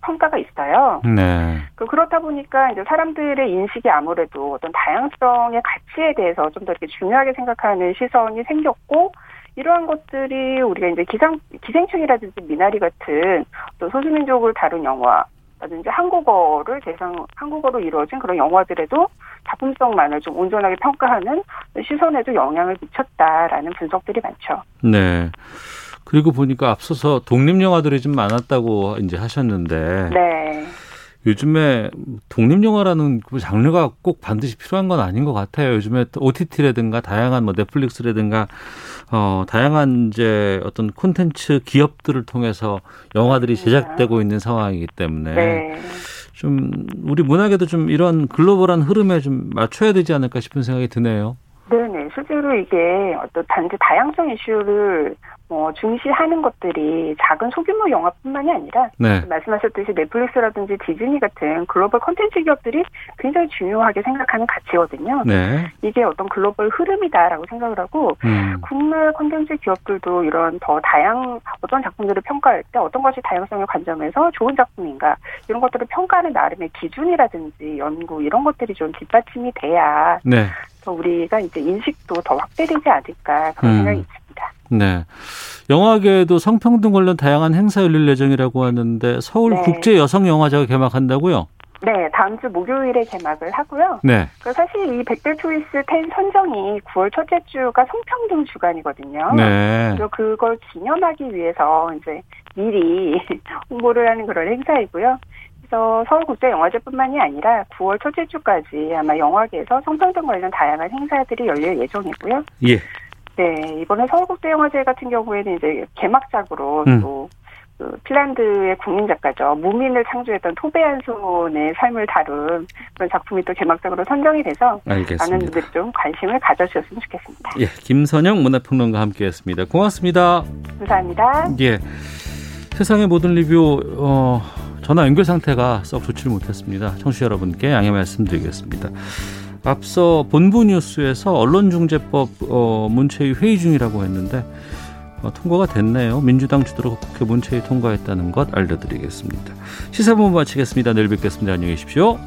Speaker 20: 평가가 있어요.
Speaker 3: 네.
Speaker 20: 그 그렇다 보니까 이제 사람들의 인식이 아무래도 어떤 다양성의 가치에 대해서 좀 더 이렇게 중요하게 생각하는 시선이 생겼고 이러한 것들이 우리가 이제 기상 기생충이라든지 미나리 같은 또 소수민족을 다룬 영화 라든지 한국어를 대상 한국어로 이루어진 그런 영화들에도 작품성만을 좀 온전하게 평가하는 시선에도 영향을 미쳤다라는 분석들이 많죠.
Speaker 3: 네. 그리고 보니까 앞서서 독립 영화들이 좀 많았다고 이제 하셨는데
Speaker 20: 네.
Speaker 3: 요즘에 독립 영화라는 그 장르가 꼭 반드시 필요한 건 아닌 것 같아요. 요즘에 OTT라든가 다양한 뭐 넷플릭스라든가 어 다양한 이제 어떤 콘텐츠 기업들을 통해서 영화들이 제작되고 있는 상황이기 때문에
Speaker 20: 네.
Speaker 3: 좀 우리 문학에도 좀 이런 글로벌한 흐름에 좀 맞춰야 되지 않을까 싶은 생각이 드네요.
Speaker 20: 네네. 실제로 이게 어떤 단지 다양성 이슈를 뭐 중시하는 것들이 작은 소규모 영화뿐만이 아니라
Speaker 3: 네.
Speaker 20: 말씀하셨듯이 넷플릭스라든지 디즈니 같은 글로벌 콘텐츠 기업들이 굉장히 중요하게 생각하는 가치거든요.
Speaker 3: 네.
Speaker 20: 이게 어떤 글로벌 흐름이다라고 생각을 하고
Speaker 3: 음.
Speaker 20: 국내 콘텐츠 기업들도 이런 더 다양 어떤 작품들을 평가할 때 어떤 것이 다양성의 관점에서 좋은 작품인가 이런 것들을 평가하는 나름의 기준이라든지 연구 이런 것들이 좀 뒷받침이 돼야
Speaker 3: 네.
Speaker 20: 더 우리가 이제 인식도 더 확대되지 않을까 그런
Speaker 3: 음.
Speaker 20: 생각이 있습니다.
Speaker 3: 네. 영화계에도 성평등 관련 다양한 행사 열릴 예정이라고 하는데 서울
Speaker 20: 네.
Speaker 3: 국제 여성 영화제가 개막한다고요?
Speaker 20: 네, 다음 주 목요일에 개막을 하고요.
Speaker 3: 네.
Speaker 20: 그 사실 이 백대 초이스 10 선정이 9월 첫째 주가 성평등 주간이거든요.
Speaker 3: 네.
Speaker 20: 그래서 그걸 기념하기 위해서 이제 미리 홍보를 하는 그런 행사이고요. 그래서 서울국제영화제뿐만이 아니라 9월 첫째 주까지 아마 영화계에서 성평등 관련 다양한 행사들이 열릴 예정이고요.
Speaker 3: 예.
Speaker 20: 네, 이번에 서울국제영화제 같은 경우에는 이제 개막작으로
Speaker 3: 음.
Speaker 20: 또, 그 핀란드의 국민 작가죠. 무민을 창조했던 토베 한손의 삶을 다룬 그런 작품이 또 개막작으로 선정이 돼서
Speaker 3: 알겠습니다.
Speaker 20: 많은 분들이 좀 관심을 가져주셨으면 좋겠습니다.
Speaker 3: 예. 김선영 문화평론가 함께 했습니다. 고맙습니다.
Speaker 20: 감사합니다.
Speaker 3: 예. 세상의 모든 리뷰, 어, 전화 연결 상태가 썩 좋지를 못했습니다. 청취자 여러분께 양해 말씀드리겠습니다. 앞서 본부 뉴스에서 언론중재법 어, 문체위 회의 중이라고 했는데 어, 통과가 됐네요. 민주당 주도로 국회 문체위 통과했다는 것 알려드리겠습니다. 시사본부 마치겠습니다. 내일 뵙겠습니다. 안녕히 계십시오.